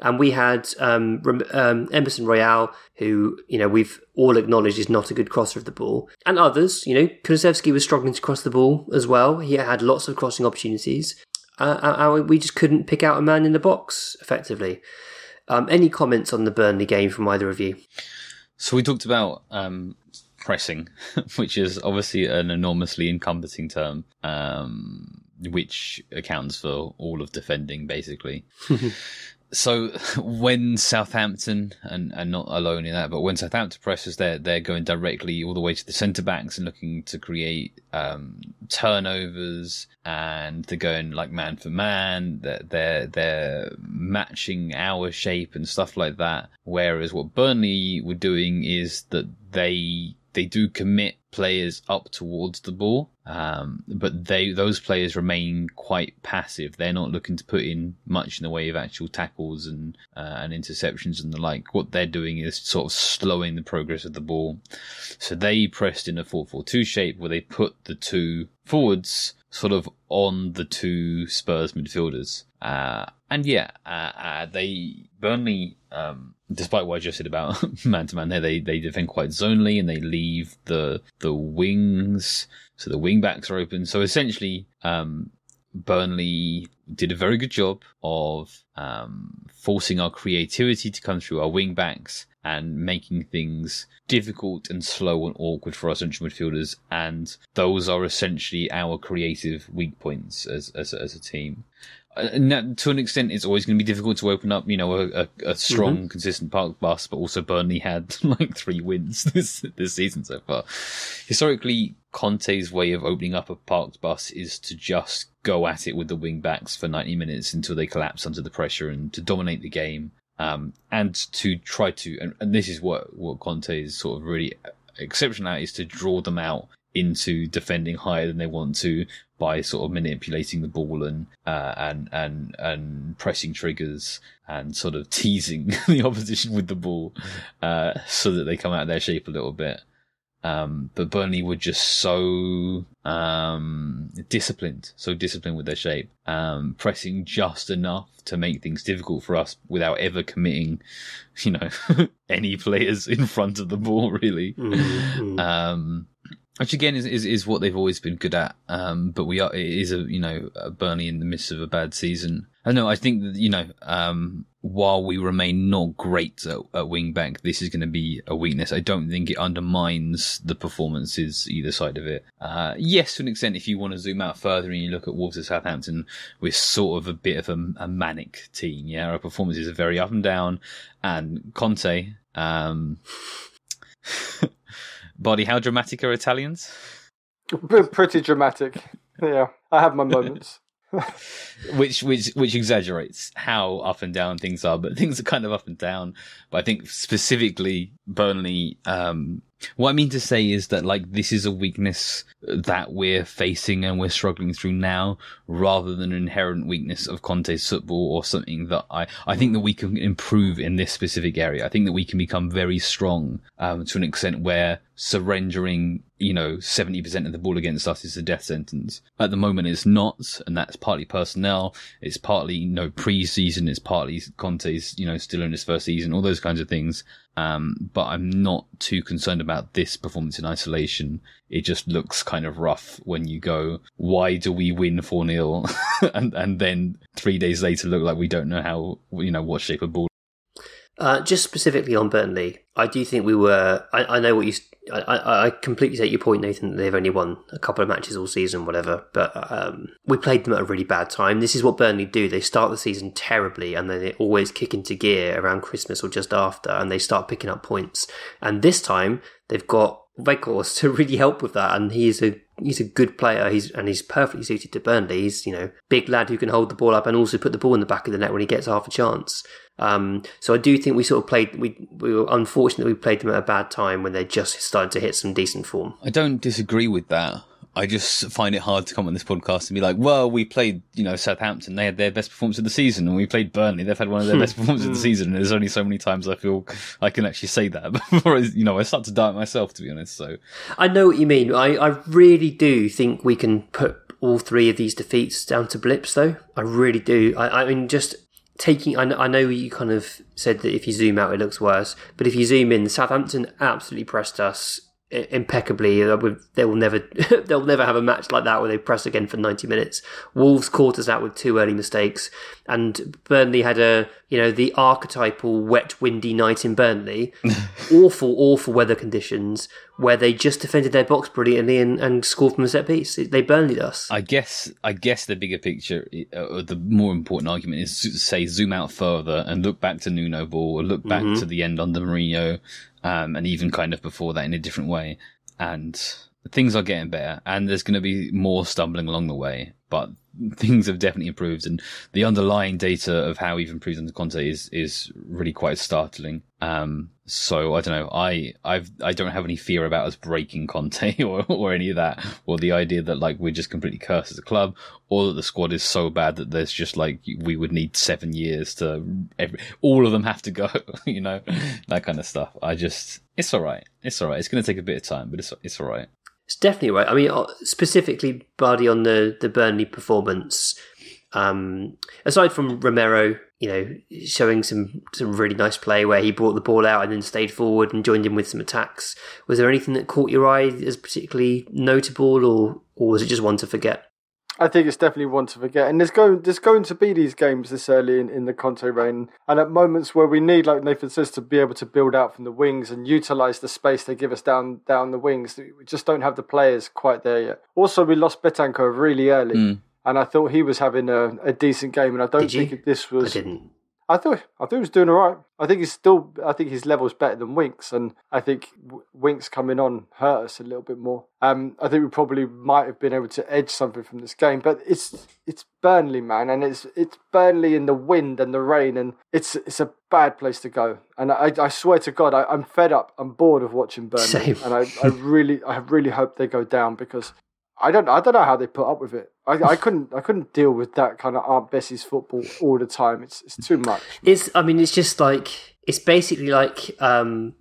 And we had um, um, Emerson Royal, who, you know, we've all acknowledged is not a good crosser of the ball. And others, you know, Kulusevski was struggling to cross the ball as well. He had lots of crossing opportunities. Uh, and we just couldn't pick out a man in the box effectively. Um, any comments on the Burnley game from either of you? So we talked about um, pressing, which is obviously an enormously encompassing term, um, which accounts for all of defending, basically. so when Southampton and, and not alone in that, but when Southampton presses, they're they're going directly all the way to the centre backs and looking to create um, turnovers, and they're going like man for man. They're, they're they're matching our shape and stuff like that. Whereas what Burnley were doing is that they they do commit players up towards the ball, um, but they those players remain quite passive. They're not looking to put in much in the way of actual tackles and uh, and interceptions and the like. What they're doing is sort of slowing the progress of the ball. So they pressed in a 4-4-2 shape where they put the two forwards sort of on the two Spurs midfielders. Uh, and yeah, uh, uh, they Burnley, um, despite what I just said about man to man, there they they defend quite zonally and they leave the the wings, so the wing backs are open. So essentially, um, Burnley did a very good job of um, forcing our creativity to come through our wing backs and making things difficult and slow and awkward for our central midfielders. And those are essentially our creative weak points as as, as a team. And to an extent, it's always going to be difficult to open up, you know, a, a, a strong, mm-hmm. consistent park bus. But also, Burnley had like three wins this this season so far. Historically, Conte's way of opening up a parked bus is to just go at it with the wing backs for 90 minutes until they collapse under the pressure and to dominate the game um, and to try to, and, and, this is what, what Conte is sort of really exceptional at, is to draw them out into defending higher than they want to by sort of manipulating the ball and uh, and and and pressing triggers and sort of teasing the opposition with the ball uh, so that they come out of their shape a little bit. Um, but Burnley were just so um, disciplined, so disciplined with their shape, um, pressing just enough to make things difficult for us without ever committing, you know, any players in front of the ball, really. Mm-hmm. Which again is, is, is what they've always been good at. Um, but we are, it is a, you know, a Burnley in the midst of a bad season. I know, I think that, you know, um, while we remain not great at, at wing back, this is going to be a weakness. I don't think it undermines the performances either side of it. Uh, yes, to an extent, if you want to zoom out further and you look at Wolves and Southampton, we're sort of a bit of a, a manic team. Yeah, our performances are very up and down, and Conte, um, body, how dramatic are Italians? Pretty dramatic. Yeah, I have my moments. which which which exaggerates how up and down things are, but things are kind of up and down. But I think specifically Burnley, um, what I mean to say is that like this is a weakness that we're facing and we're struggling through now, rather than an inherent weakness of Conte's football or something that I I think that we can improve in this specific area. I think that we can become very strong um, to an extent where surrendering you know 70% of the ball against us is a death sentence. At the moment, it's not, and that's partly personnel. It's partly you know pre-season. It's partly Conte's you know still in his first season. All those kinds of things. Um, but I'm not too concerned about this performance in isolation. It just looks kind of rough when you go, why do we win 4 0? and, and then three days later look like we don't know how, you know, what shape of ball uh, just specifically on Burnley, I do think we were. I, I know what you. I, I completely take your point, Nathan. That they've only won a couple of matches all season, whatever. But um, we played them at a really bad time. This is what Burnley do. They start the season terribly, and then they always kick into gear around Christmas or just after, and they start picking up points. And this time, they've got Weghorst to really help with that, and he's a he's a good player. He's and he's perfectly suited to Burnley. He's you know big lad who can hold the ball up and also put the ball in the back of the net when he gets half a chance. Um, so I do think we sort of played. We we were unfortunate we played them at a bad time when they just started to hit some decent form. I don't disagree with that. I just find it hard to come on this podcast and be like, well, we played, you know, Southampton. They had their best performance of the season, and we played Burnley. They've had one of their best performances of the hmm. season. And there's only so many times I feel I can actually say that before, I, you know, I start to doubt myself, to be honest. So I know what you mean. I, I really do think we can put all three of these defeats down to blips, though. I really do. I, I mean, just taking, I know, I know you kind of said that if you zoom out, it looks worse, but if you zoom in, Southampton absolutely pressed us impeccably. They will never, they'll never have a match like that where they press again for ninety minutes. Wolves caught us out with two early mistakes, and Burnley had a, you know, the archetypal wet, windy night in Burnley. awful, awful weather conditions where they just defended their box brilliantly and, and scored from a set piece. They Burnleyed us. I guess I guess the bigger picture, uh, or the more important argument is to say zoom out further and look back to Nuno Ball, or look back Mhm. to the end under Mourinho, um, and even kind of before that in a different way. And things are getting better, and there's going to be more stumbling along the way, but things have definitely improved, and the underlying data of how we've improved under Conte is is really quite startling. Um, so I don't know. I I've I don't have any fear about us breaking Conte or or any of that, or the idea that like we're just completely cursed as a club, or that the squad is so bad that there's just like we would need seven years to every, all of them have to go. You know that kind of stuff. I just it's all right. It's all right. It's going to take a bit of time, but it's it's all right. It's definitely right. I mean, uh, specifically, Bardi on the, the Burnley performance. Um, aside from Romero, you know, showing some some really nice play where he brought the ball out and then stayed forward and joined in with some attacks. Was there anything that caught your eye as particularly notable, or or was it just one to forget? I think it's definitely one to forget. And there's going there's going to be these games this early in, in the Conte reign, and at moments where we need, like Nathan says, to be able to build out from the wings and utilize the space they give us down down the wings. We just don't have the players quite there yet. Also, we lost Bentancur really early, Mm. and I thought he was having a, a decent game, and I don't Did you? think this I was. didn't. I thought I thought he was doing all right. I think he's still. I think his level's better than Winks, and I think Winks coming on hurt us a little bit more. Um, I think we probably might have been able to edge something from this game, but it's it's Burnley, man, and it's it's Burnley in the wind and the rain, and it's it's a bad place to go. And I, I swear to God, I, I'm fed up. I'm bored of watching Burnley, Same. and I, I really I really hope they go down because I don't I don't know how they put up with it. I, I couldn't I couldn't deal with that kind of Aunt Bessie's football all the time. It's it's too much. It's. I mean, it's just like it's basically like um,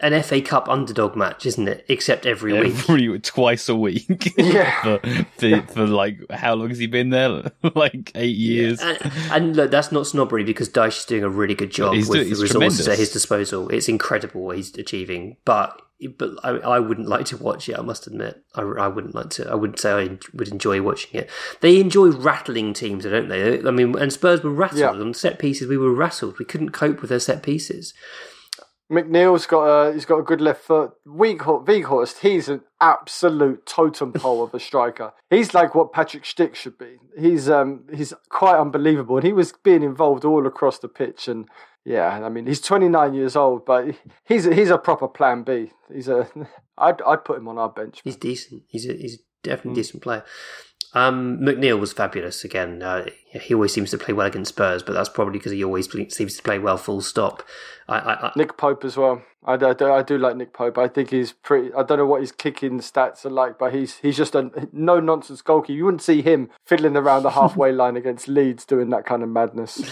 an FA Cup underdog match, isn't it? Except every week. Every twice a week. Yeah. for, for for like how long has he been there? like eight years. and, and look, that's not snobbery because Dyche is doing a really good job He's with do- the resources tremendous. at his disposal. It's incredible what he's achieving, but but I, I wouldn't like to watch it. I must admit, I, I wouldn't like to. I wouldn't say I would enjoy watching it. They enjoy rattling teams, don't they? I mean, and Spurs were rattled Yeah. on set pieces. We were rattled. We couldn't cope with their set pieces. McNeil's got a he's got a good left foot. Weghorst, Weghorst, he's an absolute totem pole of a striker. He's like what Patrick Stick should be. He's um he's quite unbelievable, and he was being involved all across the pitch. And yeah, I mean he's 29 years old, but he's a, he's a proper Plan B. He's a I'd I'd put him on our bench. He's decent. He's a, he's definitely Mm. decent player. Um, McNeil was fabulous again. Uh, he always seems to play well against Spurs, but that's probably because he always seems to play well. Full stop. I, I, I, Nick Pope as well. I, I, do, I do like Nick Pope. I think he's pretty. I don't know what his kicking stats are like, but he's he's just a no nonsense goalkeeper. You wouldn't see him fiddling around the halfway line against Leeds doing that kind of madness.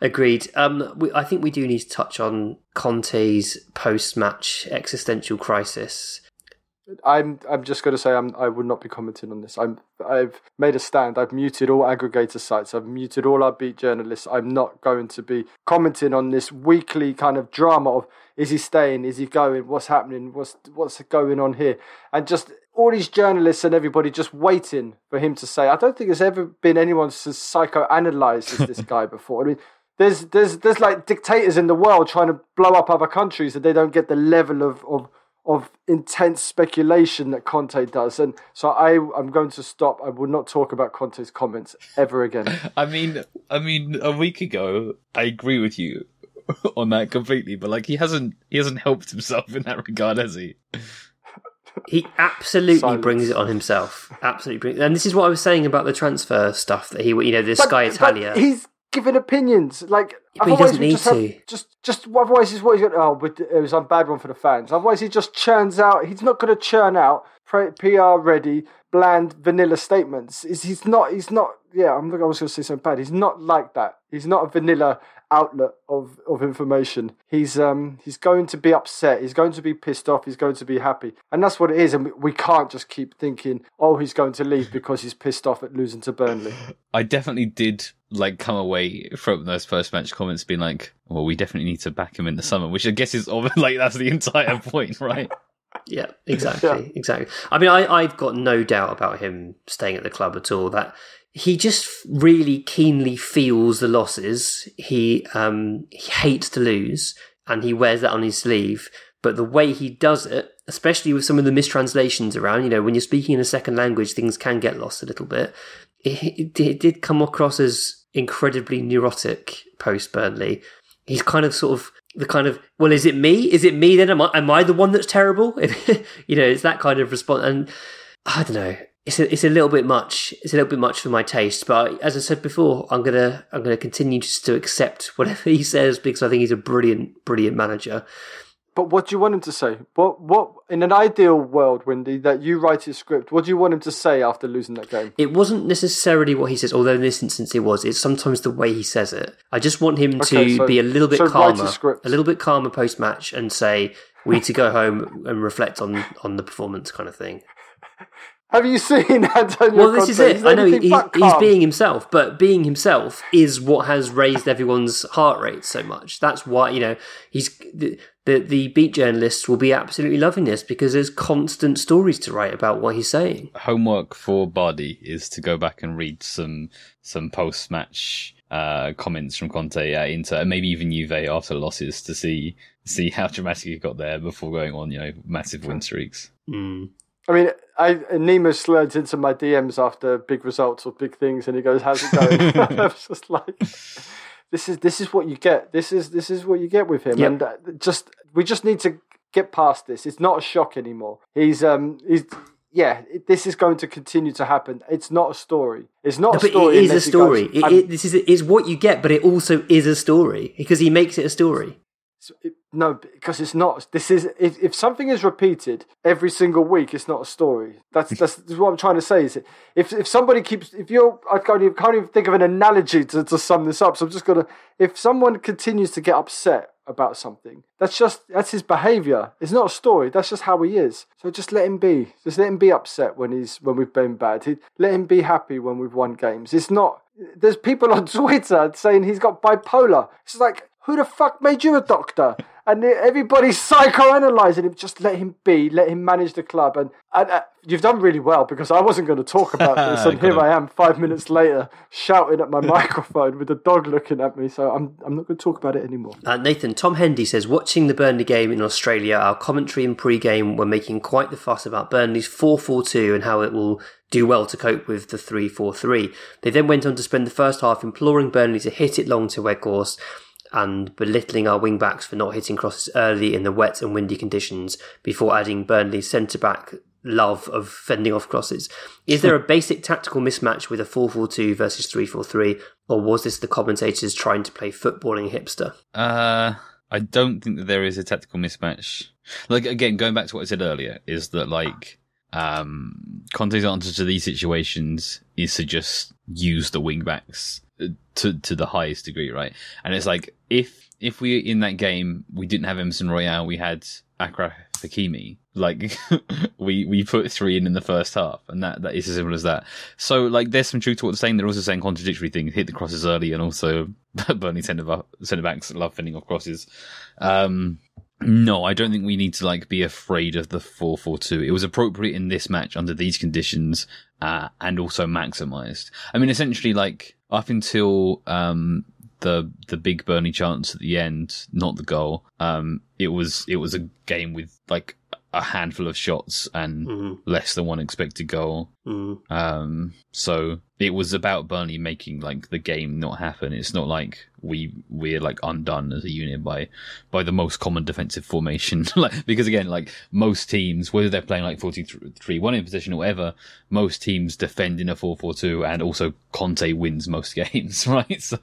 Agreed. Um, we, I think we do need to touch on Conte's post-match existential crisis. I'm I'm just going to say I'm I would not be commenting on this. I'm I've made a stand. I've muted all aggregator sites. I've muted all our beat journalists. I'm not going to be commenting on this weekly kind of drama of is he staying, is he going, what's happening, what's what's going on here, and just all these journalists and everybody just waiting for him to say. I don't think there's ever been anyone as psychoanalyzed as this guy before. I mean. There's, there's, there's like dictators in the world trying to blow up other countries and they don't get the level of, of of intense speculation that Conte does. And so I, I'm going to stop. I will not talk about Conte's comments ever again. I mean, I mean, a week ago, I agree with you on that completely. But like, he hasn't, he hasn't helped himself in that regard, has he? He absolutely Silence. brings it on himself. Absolutely, brings, and this is what I was saying about the transfer stuff that he, you know, the guy Italia. But he's giving opinions. Like But he otherwise doesn't we need just have- to. just, just otherwise he's what he's going. Oh, but it was a bad one for the fans. Otherwise he just churns out. He's not going to churn out PR ready, bland vanilla statements. Is he's not he's not yeah, I'm I was gonna say something bad. He's not like that. He's not a vanilla outlet of, of information. He's um he's going to be upset. He's going to be pissed off. He's going to be happy, and that's what it is. And we, we can't just keep thinking, oh, he's going to leave because he's pissed off at losing to Burnley. I definitely did like come away from those first match comments being like, well, we definitely need to back him in the summer, which I guess is like that's the entire point, right? Yeah, exactly, yeah. exactly. I mean, I, I've got no doubt about him staying at the club at all. That he just really keenly feels the losses. He um, he hates to lose, and he wears that on his sleeve. But the way he does it, especially with some of the mistranslations around, you know, when you're speaking in a second language, things can get lost a little bit. It, it, it did come across as incredibly neurotic post Burnley. He's kind of sort of the kind of well, is it me? Is it me then? Am I am I the one that's terrible? you know, it's that kind of response. And I don't know it's a, it's a little bit much. It's a little bit much for my taste. But as I said before, I'm gonna I'm gonna continue just to accept whatever he says because I think he's a brilliant brilliant manager. But what do you want him to say? What what in an ideal world, Windy, that you write his script? What do you want him to say after losing that game? It wasn't necessarily what he says, although in this instance it was. It's sometimes the way he says it. I just want him okay, to so, be a little bit so calmer, a little bit calmer post match, and say we need to go home and reflect on on the performance, kind of thing. Have you seen Antonio? Well, this Conte? is it. I know he's, he's, being himself, but being himself is what has raised everyone's heart rate so much. That's why you know he's the, the the beat journalists will be absolutely loving this because there's constant stories to write about what he's saying. Homework for Bardi is to go back and read some some post match uh, comments from Conte at Inter, and maybe even Juve after losses to see see how dramatic he got there before going on, you know, massive win streaks. Mm. I mean, I Nima slides into my DMs after big results or big things, and he goes, "How's it going?" I was just like, "This is this is what you get. This is this is what you get with him." Yep. And uh, just we just need to get past this. It's not a shock anymore. He's um he's yeah, this is going to continue to happen. It's not a story. It's not no, a story. It is a story. Goes, it, it, this is is what you get, but it also is a story because he makes it a story. It, no, because it's not. This is if, if something is repeated every single week, it's not a story. That's that's, that's what I'm trying to say. Is it if if somebody keeps if you're I can't even, can't even think of an analogy to, to sum this up. So I'm just gonna if someone continues to get upset about something, that's just that's his behaviour. It's not a story. That's just how he is. So just let him be. Just let him be upset when he's when we've been bad. He, let him be happy when we've won games. It's not. There's people on Twitter saying he's got bipolar. It's like who the fuck made you a doctor? And everybody's psychoanalyzing him. Just let him be. Let him manage the club. And, and uh, you've done really well because I wasn't going to talk about this, and here I am, five minutes later, shouting at my microphone with the dog looking at me. So I'm I'm not going to talk about it anymore. Uh, Nathan Tom Hendy says, watching the Burnley game in Australia, our commentary and pre-game were making quite the fuss about Burnley's 4-4-2 and how it will do well to cope with the 3-4-3. They then went on to spend the first half imploring Burnley to hit it long to Weghorst and belittling our wing backs for not hitting crosses early in the wet and windy conditions before adding Burnley's centre back love of fending off crosses. Is there a basic tactical mismatch with a 4 4 2 versus 3 4 3, or was this the commentators trying to play footballing hipster? Uh, I don't think that there is a tactical mismatch. Like, again, going back to what I said earlier, is that, like, um, Conte's answer to these situations is to just use the wing backs to to the highest degree, right? And it's like if if we in that game we didn't have Emerson Royal, we had Achraf Hakimi. Like we we put three in in the first half, and that that is as simple as that. So like, there's some truth to what they're saying. They're also saying contradictory things. Hit the crosses early, and also Burnley centre backs love fending off crosses. Um, no, I don't think we need to like be afraid of the four four two. It was appropriate in this match under these conditions, uh, and also maximized. I mean, essentially, like up until um, the the big Burnley chance at the end, not the goal. Um, it was it was a game with like a handful of shots and mm-hmm. less than one expected goal. Mm-hmm. Um, so it was about Burnley making like the game not happen. It's not like we we're like undone as a unit by by the most common defensive formation. like because again, like most teams, whether they're playing like 43 one in position or whatever, most teams defend in a 4 4 2 and also Conte wins most games, right? So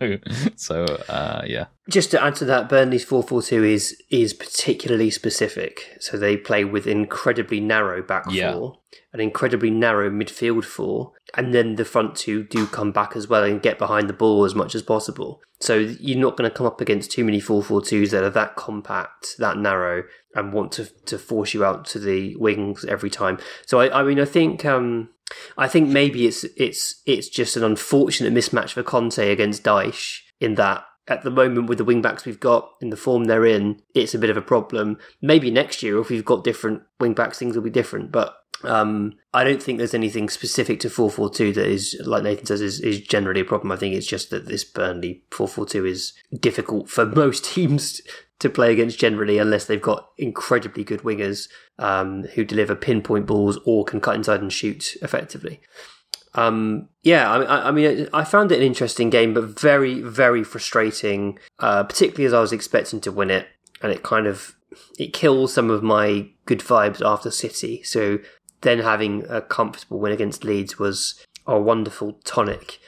so uh yeah. Just to add to that, Burnley's 4 4 2 is is particularly specific. So they play with incredibly narrow back yeah. four an incredibly narrow midfield four, and then the front two do come back as well and get behind the ball as much as possible. So you're not going to come up against too many 4-4-2s that are that compact, that narrow, and want to to force you out to the wings every time. So I, I mean, I think um, I think maybe it's it's it's just an unfortunate mismatch for Conte against Dyche in that at the moment with the wing backs we've got in the form they're in, it's a bit of a problem. Maybe next year if we've got different wing backs, things will be different. But um, I don't think there's anything specific to 442 that is, like Nathan says, is, is generally a problem. I think it's just that this Burnley 442 is difficult for most teams to play against generally unless they've got incredibly good wingers um, who deliver pinpoint balls or can cut inside and shoot effectively. Um, yeah, I, I, mean, I found it an interesting game, but very, very frustrating, uh, particularly as I was expecting to win it, and it kind of it kills some of my good vibes after City. So then having a comfortable win against Leeds was a wonderful tonic.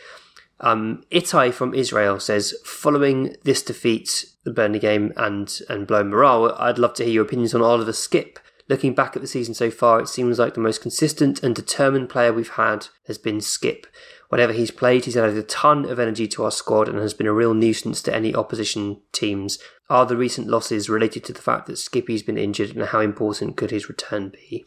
Um, Itai from Israel says, following this defeat, the Burnley game, and and blow morale, I'd love to hear your opinions on Oliver Skipp. Looking back at the season so far, it seems like the most consistent and determined player we've had has been Skipp. Whatever he's played, he's added a ton of energy to our squad and has been a real nuisance to any opposition teams. Are the recent losses related to the fact that Skippy's been injured and how important could his return be?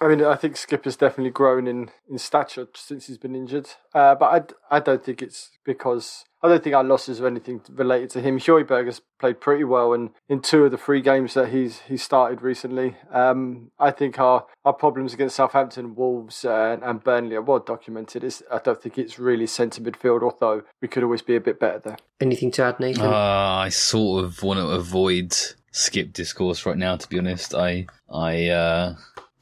I mean, I think Skipp has definitely grown in, in stature since he's been injured. Uh, but I, I don't think it's because I don't think our losses are anything related to him. Højbjerg has played pretty well in, in two of the three games that he's he started recently. Um, I think our, our problems against Southampton, Wolves, uh, and Burnley are well documented. It's, I don't think it's really centre midfield, although we could always be a bit better there. Anything to add, Nathan? Uh, I sort of want to avoid Skipp discourse right now. To be honest, I I. Uh...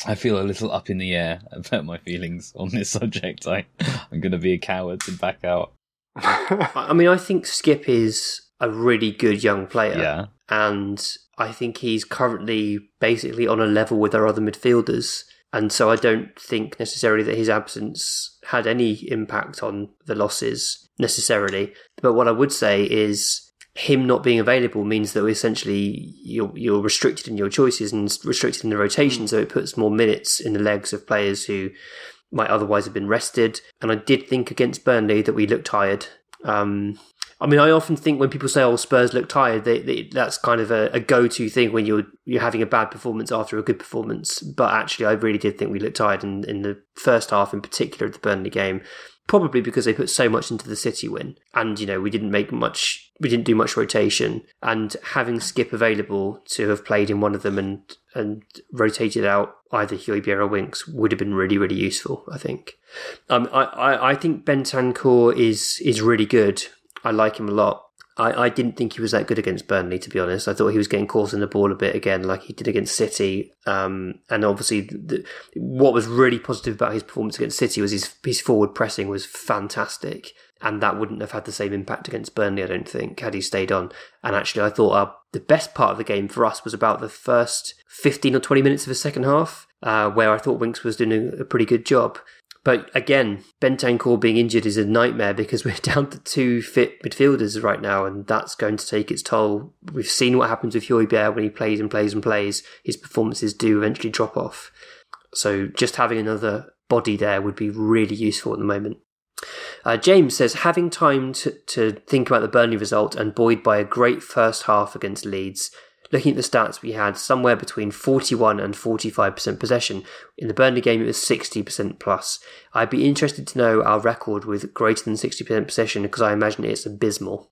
I feel a little up in the air about my feelings on this subject. I, I'm going to be a coward and back out. I mean, I think Skipp is a really good young player. Yeah. And I think he's currently basically on a level with our other midfielders. And so I don't think necessarily that his absence had any impact on the losses necessarily. But what I would say is him not being available means that essentially you're, you're restricted in your choices and restricted in the rotation. Mm. So it puts more minutes in the legs of players who might otherwise have been rested. And I did think against Burnley that we looked tired. Um, I mean, I often think when people say, "Oh, Spurs look tired," they, they, that's kind of a, a, go-to thing when you're you're having a bad performance after a good performance. But actually, I really did think we looked tired in, in the first half, in particular, of the Burnley game probably because they put so much into the City win. And, you know, we didn't make much, we didn't do much rotation. And having Skipp available to have played in one of them and, and rotated out either Højbjerg or Winks would have been really, really useful, I think. Um, I, I, I think Bentancur is, is really good. I like him a lot. I, I didn't think he was that good against Burnley, to be honest. I thought he was getting caught in the ball a bit again, like he did against City. Um, and obviously, the, what was really positive about his performance against City was his his forward pressing was fantastic, and that wouldn't have had the same impact against Burnley, I don't think, had he stayed on. And actually, I thought our, the best part of the game for us was about the first fifteen or twenty minutes of the second half, uh, where I thought Winks was doing a, a pretty good job. But again, Bentancur being injured is a nightmare because we're down to two fit midfielders right now, and that's going to take its toll. We've seen what happens with Højbjerg when he plays and plays and plays. His performances do eventually drop off. So just having another body there would be really useful at the moment. Uh, James says, having time to, to think about the Burnley result and buoyed by a great first half against Leeds, Looking at the stats, we had somewhere between 41 and 45% possession. In the Burnley game, it was 60% plus. I'd be interested to know our record with greater than 60% possession because I imagine it's abysmal.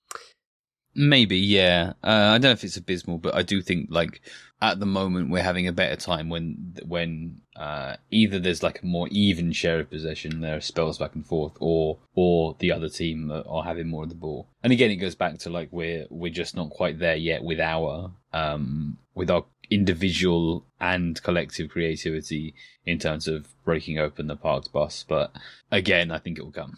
Maybe, yeah. Uh, I don't know if it's abysmal, but I do think like at the moment we're having a better time when when uh, either there's like a more even share of possession, there are spells back and forth, or or the other team are having more of the ball. And again, it goes back to like we're we're just not quite there yet with our um with our individual and collective creativity in terms of breaking open the parked bus. But again, I think it will come.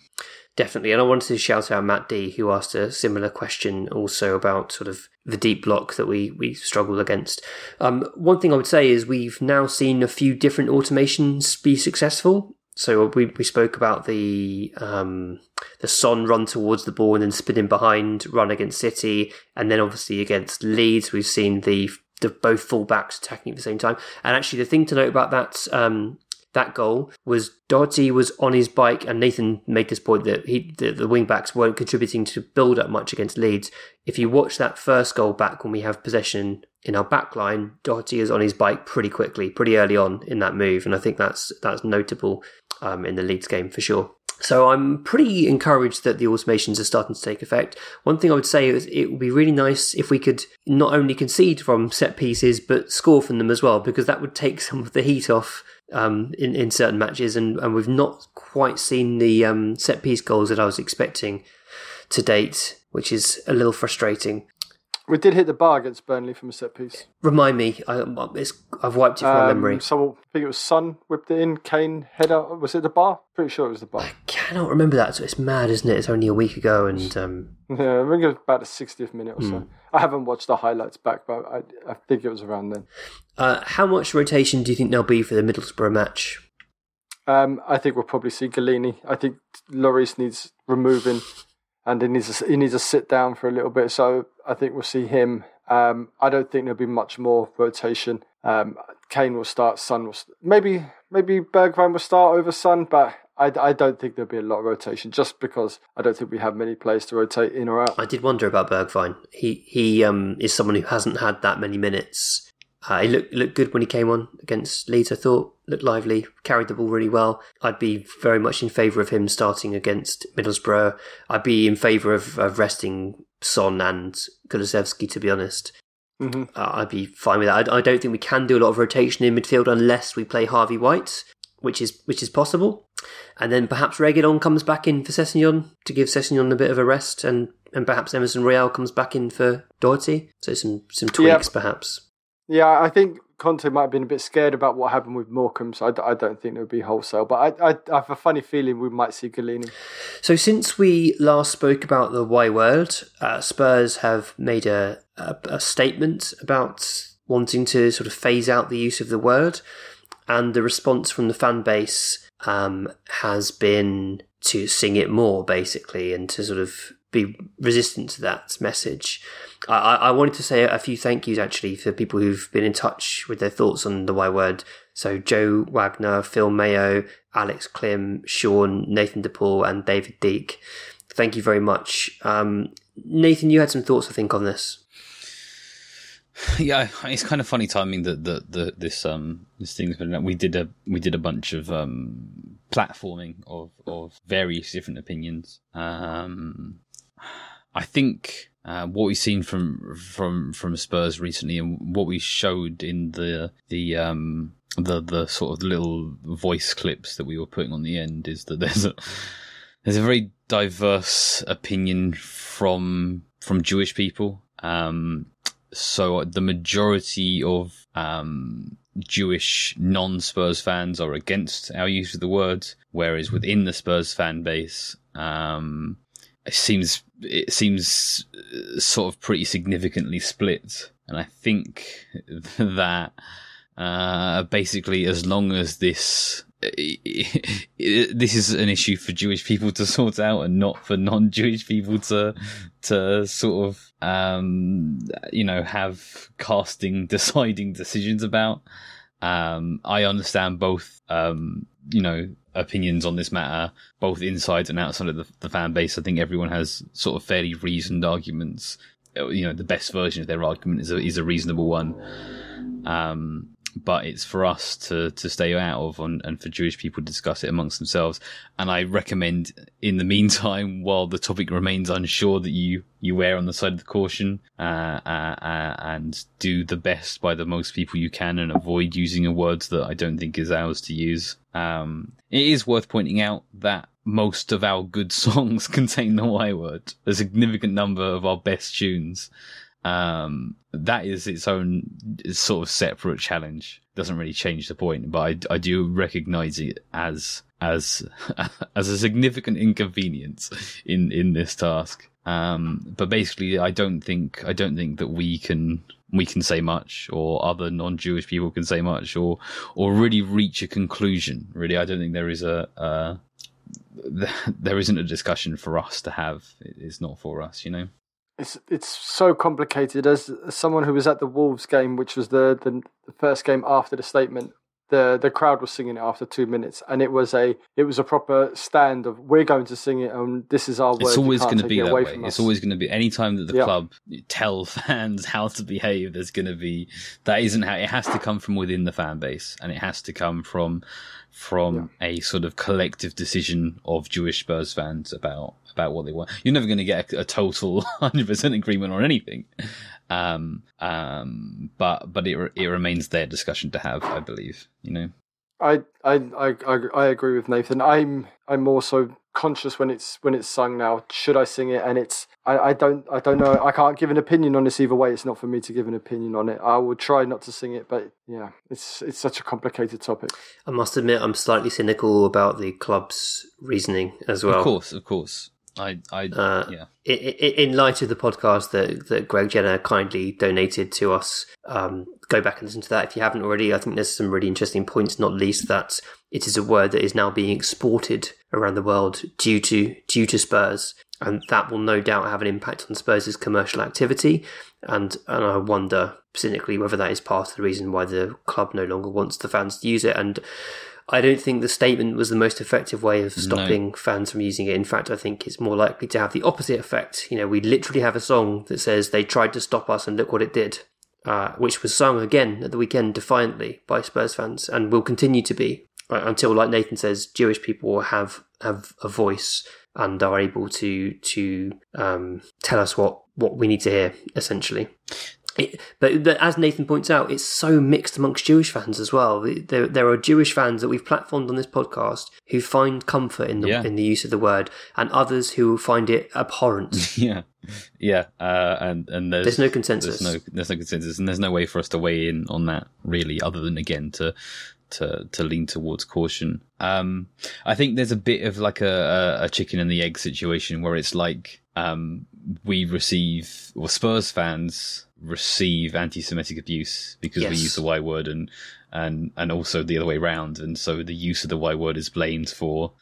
Definitely. And I wanted to shout out Matt D, who asked a similar question also about sort of the deep block that we, we struggle against. Um, one thing I would say is we've now seen a few different automations be successful. So we, we spoke about the um, the Son run towards the ball and then spinning behind run against City, and then obviously against Leeds we've seen the the both fullbacks attacking at the same time. And actually, the thing to note about that um, that goal was Doherty was on his bike, and Nathan made this point that he the, the wing backs weren't contributing to build up much against Leeds. If you watch that first goal back when we have possession in our back line, Doherty is on his bike pretty quickly, pretty early on in that move, and I think that's that's notable um, in the Leeds game for sure. So I'm pretty encouraged that the automations are starting to take effect. One thing I would say is it would be really nice if we could not only concede from set pieces but score from them as well, because that would take some of the heat off um, in in certain matches, and, and we've not quite seen the um, set piece goals that I was expecting to date, which is a little frustrating. We did hit the bar against Burnley from a set piece. Remind me, I, have wiped it from my Um, memory. Someone, I think it was Son whipped it in. Kane head header. Was it the bar? Pretty sure it was the bar. I cannot remember that. So it's mad, isn't it? It's only a week ago, and um, Yeah, I think it was about the 60th minute or so. Hmm. I haven't watched the highlights back, but I, I think it was around then. uh, how much rotation do you think there'll be for the Middlesbrough match? Um, I think we'll probably see Gollini. I think Lloris needs removing, and he needs a, he needs to sit down for a little bit. So I think we'll see him. Um, I don't think there'll be much more rotation. Um, Kane will start. Son will st- maybe maybe Bergwijn will start over Son, but I, I don't think there'll be a lot of rotation just because I don't think we have many players to rotate in or out. I did wonder about Bergwijn. He he um, is someone who hasn't had that many minutes. Uh, he looked looked good when he came on against Leeds. I thought looked lively, carried the ball really well. I'd be very much in favour of him starting against Middlesbrough. I'd be in favour of, of resting Son and Kulusevski. To be honest, Mhm. uh, I'd be fine with that. I, I don't think we can do a lot of rotation in midfield unless we play Harvey White, which is which is possible. And then perhaps Reguilon comes back in for Sessegnon to give Sessegnon a bit of a rest, and, and perhaps Emerson Royal comes back in for Doherty. So some some tweaks Yep. perhaps. Yeah, I think Conte might have been a bit scared about what happened with Morecambe, so I, don't think it would be wholesale. But I, I, I have a funny feeling we might see Gollini. So since we last spoke about the Y word, uh, Spurs have made a, a a statement about wanting to sort of phase out the use of the word, and the response from the fan base um, has been to sing it more, basically, and to sort of be resistant to that message. I, I wanted to say a few thank yous actually for people who've been in touch with their thoughts on the Y word. So Joe Wagner, Phil Mayo, Alex Klim, Sean, Nathan DePaul, and David Deek. Thank you very much. Um, Nathan, you had some thoughts, I think, on this. Yeah, it's kind of funny timing that the, the this um this thing's been. We did a we did a bunch of um platforming of of various different opinions. Um, I think uh, what we've seen from from from Spurs recently and what we showed in the the um the the sort of little voice clips that we were putting on the end is that there's a there's a very diverse opinion from from Jewish people. Um, so the majority of um, Jewish non-Spurs fans are against our use of the word, whereas within the Spurs fan base, um, it seems it seems uh, sort of pretty significantly split. And I think that uh, basically, as long as this this is an issue for Jewish people to sort out and not for non-Jewish people to to sort of um, you know have casting deciding decisions about. Um, I understand both um, you know opinions on this matter, both inside and outside of the, the fan base. I think everyone has sort of fairly reasoned arguments. You know, the best version of their argument is a is a reasonable one. Um, but it's for us to, to stay out of and, and for Jewish people to discuss it amongst themselves. And I recommend, in the meantime, while the topic remains unsure, that you, you err on the side of the caution uh, uh, uh, and do the best by the most people you can and avoid using a word that I don't think is ours to use. Um, it is worth pointing out that most of our good songs contain the Y word. A significant number of our best tunes um, that is its own sort of separate challenge. Doesn't really change the point, but I, I do recognize it as as as a significant inconvenience in in this task. Um, but basically, I don't think I don't think that we can we can say much, or other non-Jewish people can say much, or or really reach a conclusion. Really, I don't think there is a. a there isn't a discussion for us to have. It's not for us, you know it's it's so complicated. As, as someone who was at the Wolves game, which was the, the, the first game after the statement, the the crowd was singing it after two minutes, and it was a it was a proper stand of we're going to sing it, and this is our word. It's always going to be that way. It's us. always going to be anytime that the Yeah. club tell fans how to behave. There's going to be that isn't how it has to come from within the fan base, and it has to come from from a sort of collective decision of Jewish Spurs fans about about what they want. You're never going to get a, a total 100% agreement on anything. Um, um, but but it it remains their discussion to have, I believe. You know. I, I I I I agree with Nathan. I'm I'm also conscious when it's when it's sung now. Should I sing it? And it's I, I don't I don't know. I can't give an opinion on this either way. It's not for me to give an opinion on it. I will try not to sing it, but yeah, it's it's such a complicated topic. I must admit, I'm slightly cynical about the club's reasoning as well. Of course, of course. I I Uh, yeah. i- i- in light of the podcast that, that Greg Jenner kindly donated to us, um, go back and listen to that if you haven't already. I think there's some really interesting points, not least that it is a word that is now being exported around the world due to due to Spurs, and that will no doubt have an impact on Spurs' commercial activity. And and I wonder cynically whether that is part of the reason why the club no longer wants the fans to use it. And I don't think the statement was the most effective way of stopping fans from using it. In fact, I think it's more likely to have the opposite effect. You know, we literally have a song that says they tried to stop us and look what it did, uh, which was sung again at the weekend defiantly by Spurs fans and will continue to be until, like Nathan says, Jewish people have have a voice and are able to to um, tell us what what we need to hear. Essentially. It, but, but as Nathan points out, it's so mixed amongst Jewish fans as well. There, there are Jewish fans that we've platformed on this podcast who find comfort in the Yeah. in the use of the word, and others who find it abhorrent. yeah, yeah, uh, and and there's, There's no consensus. There's no there's no consensus, and there's no way for us to weigh in on that really, other than again to to to lean towards caution. Um, I think there's a bit of like a, a, chicken and the egg situation where it's like um, we receive, or Spurs fans receive anti-Semitic abuse because we use the Y word, and and and also the other way round, and so the use of the Y word is blamed for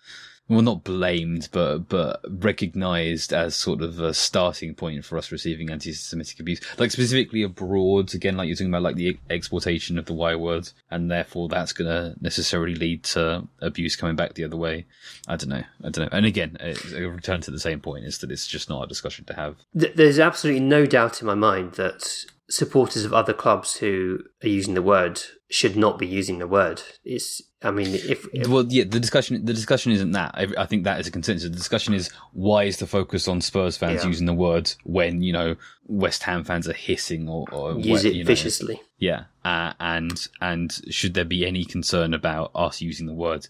well, not blamed, but but recognised as sort of a starting point for us receiving anti-Semitic abuse, like specifically abroad. Again, like you're talking about, like the exportation of the Y word, and therefore that's going to necessarily lead to abuse coming back the other way. I don't know. I don't know. And again, return to the same point: is that it's just not a discussion to have. There's absolutely no doubt in my mind that supporters of other clubs who are using the word should not be using the word. It's, I mean, if, if Well, yeah, the discussion the discussion isn't that. I, I think that is a consensus. The discussion is why is the focus on Spurs fans Yeah. using the word when you know West Ham fans are hissing or, or use it you know. viciously. Yeah, uh, and and should there be any concern about us using the word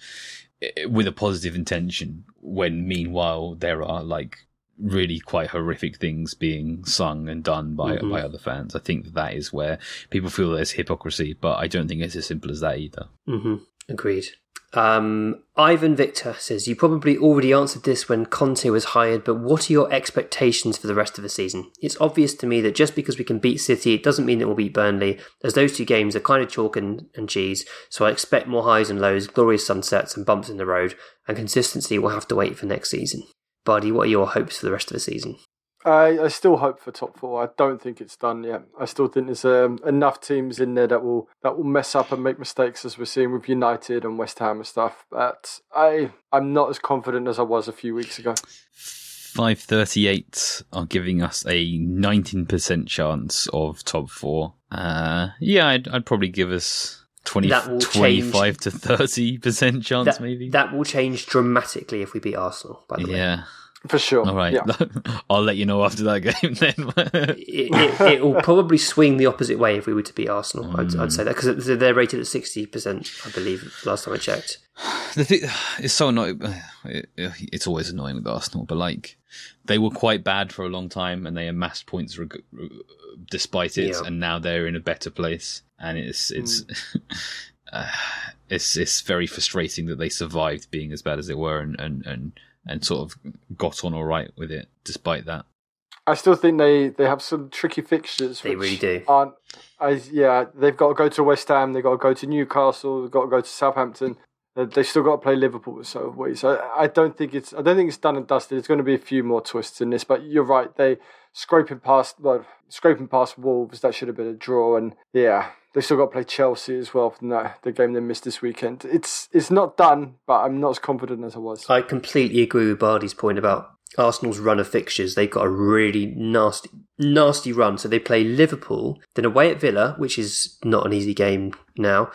eh, with a positive intention when meanwhile there are like really quite horrific things being sung and done by Mhm. by other fans? I think that, that is where people feel there's hypocrisy, but I don't think it's as simple as that either. hmm Agreed. Um, Ivan Victor says, You probably already answered this when Conte was hired, but what are your expectations for the rest of the season? It's obvious to me that just because we can beat City, it doesn't mean that we'll beat Burnley, as those two games are kind of chalk and, and cheese, so I expect more highs and lows, glorious sunsets and bumps in the road, and consistency will have to wait for next season. Buddy, what are your hopes for the rest of the season? I, I still hope for top four. I don't think it's done yet. I still think there's um, enough teams in there that will that will mess up and make mistakes, as we're seeing with United and West Ham and stuff. But I I'm not as confident as I was a few weeks ago. 538 are giving us a 19% chance of top four. Uh, yeah, I'd, I'd probably give us 20, That will 25 to 30% chance, That, maybe. that will change dramatically if we beat Arsenal, by the way. yeah. For sure. All right. Yeah. I'll let you know after that game then. it, it, it will probably swing the opposite way if we were to beat Arsenal. I'd, I'd say that because they're rated at sixty percent, I believe. Last time I checked. the thing, it's so annoying. It, it's always annoying with Arsenal, but like they were quite bad for a long time, and they amassed points reg- despite it, Yeah. and now they're in a better place. And it's it's uh, it's it's very frustrating that they survived being as bad as they were, and and and, and sort of got on all right with it despite that. I still think they, they have some tricky fixtures. They which really do. Aren't I? Yeah, they've got to go to West Ham. They've got to go to Newcastle. They've got to go to Southampton. They've still got to play Liverpool. So wait, so I don't think it's I don't think it's done and dusted. There's going to be a few more twists in this, but you're right. They scraping past well, scraping past Wolves. That should have been a draw. And yeah, they still got to play Chelsea as well from that the game they missed this weekend. It's it's not done, but I'm not as confident as I was. I completely agree with Bardi's point about Arsenal's run of fixtures. They've got a really nasty, nasty run. So they play Liverpool, then away at Villa, which is not an easy game now.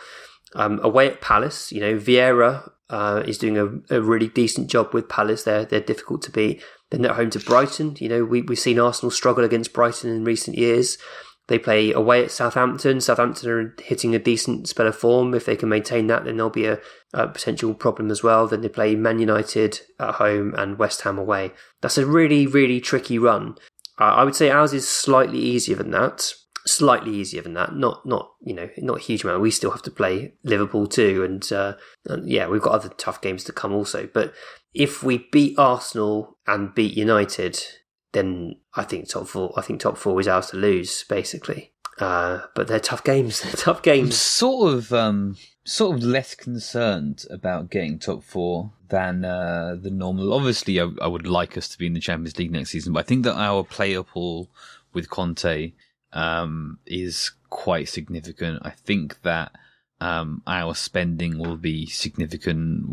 Um, away at Palace, you know, Vieira uh, is doing a, a, really decent job with Palace. They're they're difficult to beat. Then they're home to Brighton. You know, we we've seen Arsenal struggle against Brighton in recent years. They play away at Southampton. Southampton are hitting a decent spell of form. If they can maintain that, then there'll be a, a, potential problem as well. Then they play Man United at home and West Ham away. That's a really, really tricky run. Uh, I would say ours is slightly easier than that. Slightly easier than that. Not, not you know, not a huge amount. We still have to play Liverpool too, and, uh, and yeah, we've got other tough games to come also. But if we beat Arsenal and beat United, then I think top four. I think top four is ours to lose, basically. Uh, but they're tough games. They're tough games. I'm sort of, um, sort of less concerned about getting top four than uh, the normal. Obviously, I, I, would like us to be in the Champions League next season, but I think that our player pool with Conte um, is quite significant. I think that um, our spending will be significant.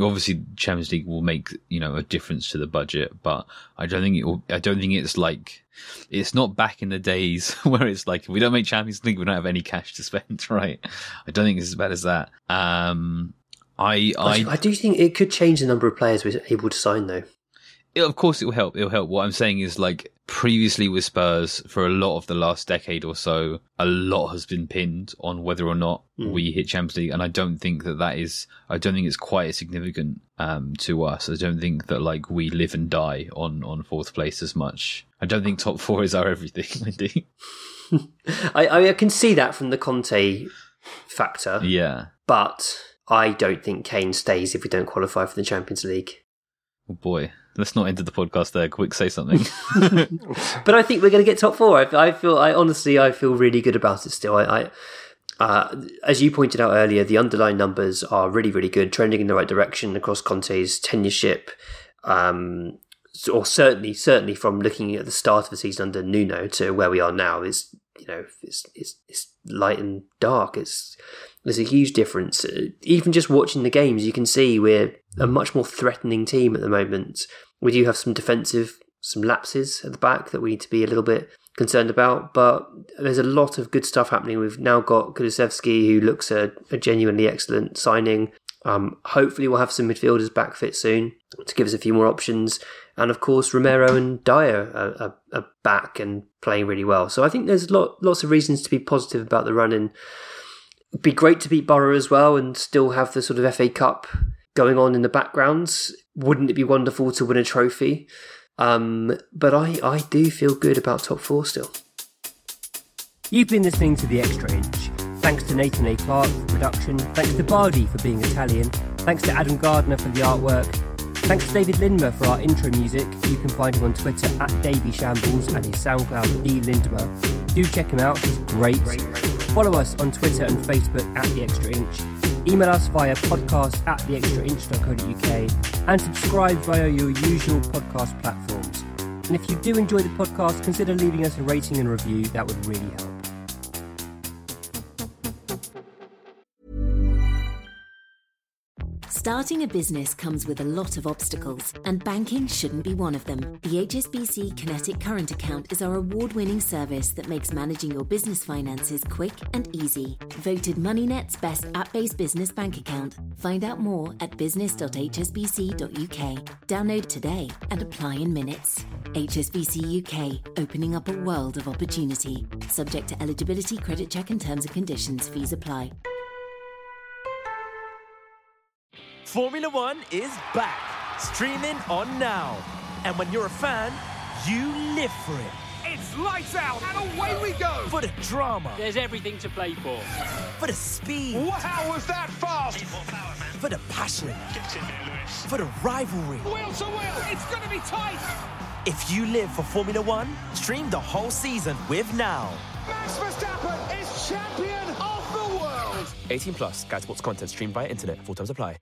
Obviously, Champions League will make you know a difference to the budget, but I don't think it will. I don't think it's like it's not back in the days where it's like if we don't make Champions League, we don't have any cash to spend, right? I don't think it's as bad as that. Um, I, I I do think it could change the number of players we're able to sign, though. It, of course, it will help. It'll help. What I'm saying is, like, previously with Spurs, for a lot of the last decade or so, a lot has been pinned on whether or not mm. we hit Champions League, and I don't think that that is. I don't think it's quite as significant um, to us. I don't think that like we live and die on on fourth place as much. I don't think top four is our everything, Wendy. I, I can see that from the Conte factor. Yeah, but I don't think Kane stays if we don't qualify for the Champions League. Oh boy. Let's not enter the podcast there. Quick, say something. but I think we're going to get top four. I, I, feel, I honestly, I feel really good about it still. I, I uh, as you pointed out earlier, the underlying numbers are really, really good, trending in the right direction across Conte's tenureship. Um, or certainly, certainly from looking at the start of the season under Nuno to where we are now is, you know, it's, it's, it's light and dark. It's, there's a huge difference. Uh, even just watching the games, you can see we're a much more threatening team at the moment. We do have some defensive, some lapses at the back that we need to be a little bit concerned about, but there's a lot of good stuff happening. We've now got Kulusevski, who looks a, a genuinely excellent signing. Um, hopefully, we'll have some midfielders back fit soon to give us a few more options. And of course, Romero and Dier are, are, are back and playing really well. So I think there's lot, lots of reasons to be positive about the run in It'd be great to beat Boro as well and still have the sort of FA Cup going on in the backgrounds. Wouldn't it be wonderful to win a trophy? Um, but I, I do feel good about top four still. You've been listening to The Extra Inch. Thanks to Nathan A. Clark for production. Thanks to Bardi for being Italian. Thanks to Adam Gardner for the artwork. Thanks to David Lindmer for our intro music. You can find him on Twitter at Davy Shambles and his SoundCloud D Lindmer. Do check him out, he's great. Follow us on Twitter and Facebook at The Extra Inch. Email us via podcast at theextrainch.co.uk and subscribe via your usual podcast platforms. And if you do enjoy the podcast, consider leaving us a rating and review. That would really help. Starting a business comes with a lot of obstacles, and banking shouldn't be one of them. The HSBC Kinetic Current Account is our award winning service that makes managing your business finances quick and easy. Voted MoneyNet's best app based business bank account. Find out more at business.hsbc.uk. Download today and apply in minutes. HSBC UK, opening up a world of opportunity. Subject to eligibility, credit check, and terms and conditions. Fees apply. Formula One is back, streaming on now. And when you're a fan, you live for it. It's lights out and away we go. For the drama. There's everything to play for. For the speed. Wow, was that fast? Power, for the passion. For the rivalry. Wheel to wheel, it's going to be tight. If you live for Formula One, stream the whole season with Now. Max Verstappen is champion of the world. 18 plus, Sky Sports content streamed by internet. Full terms apply.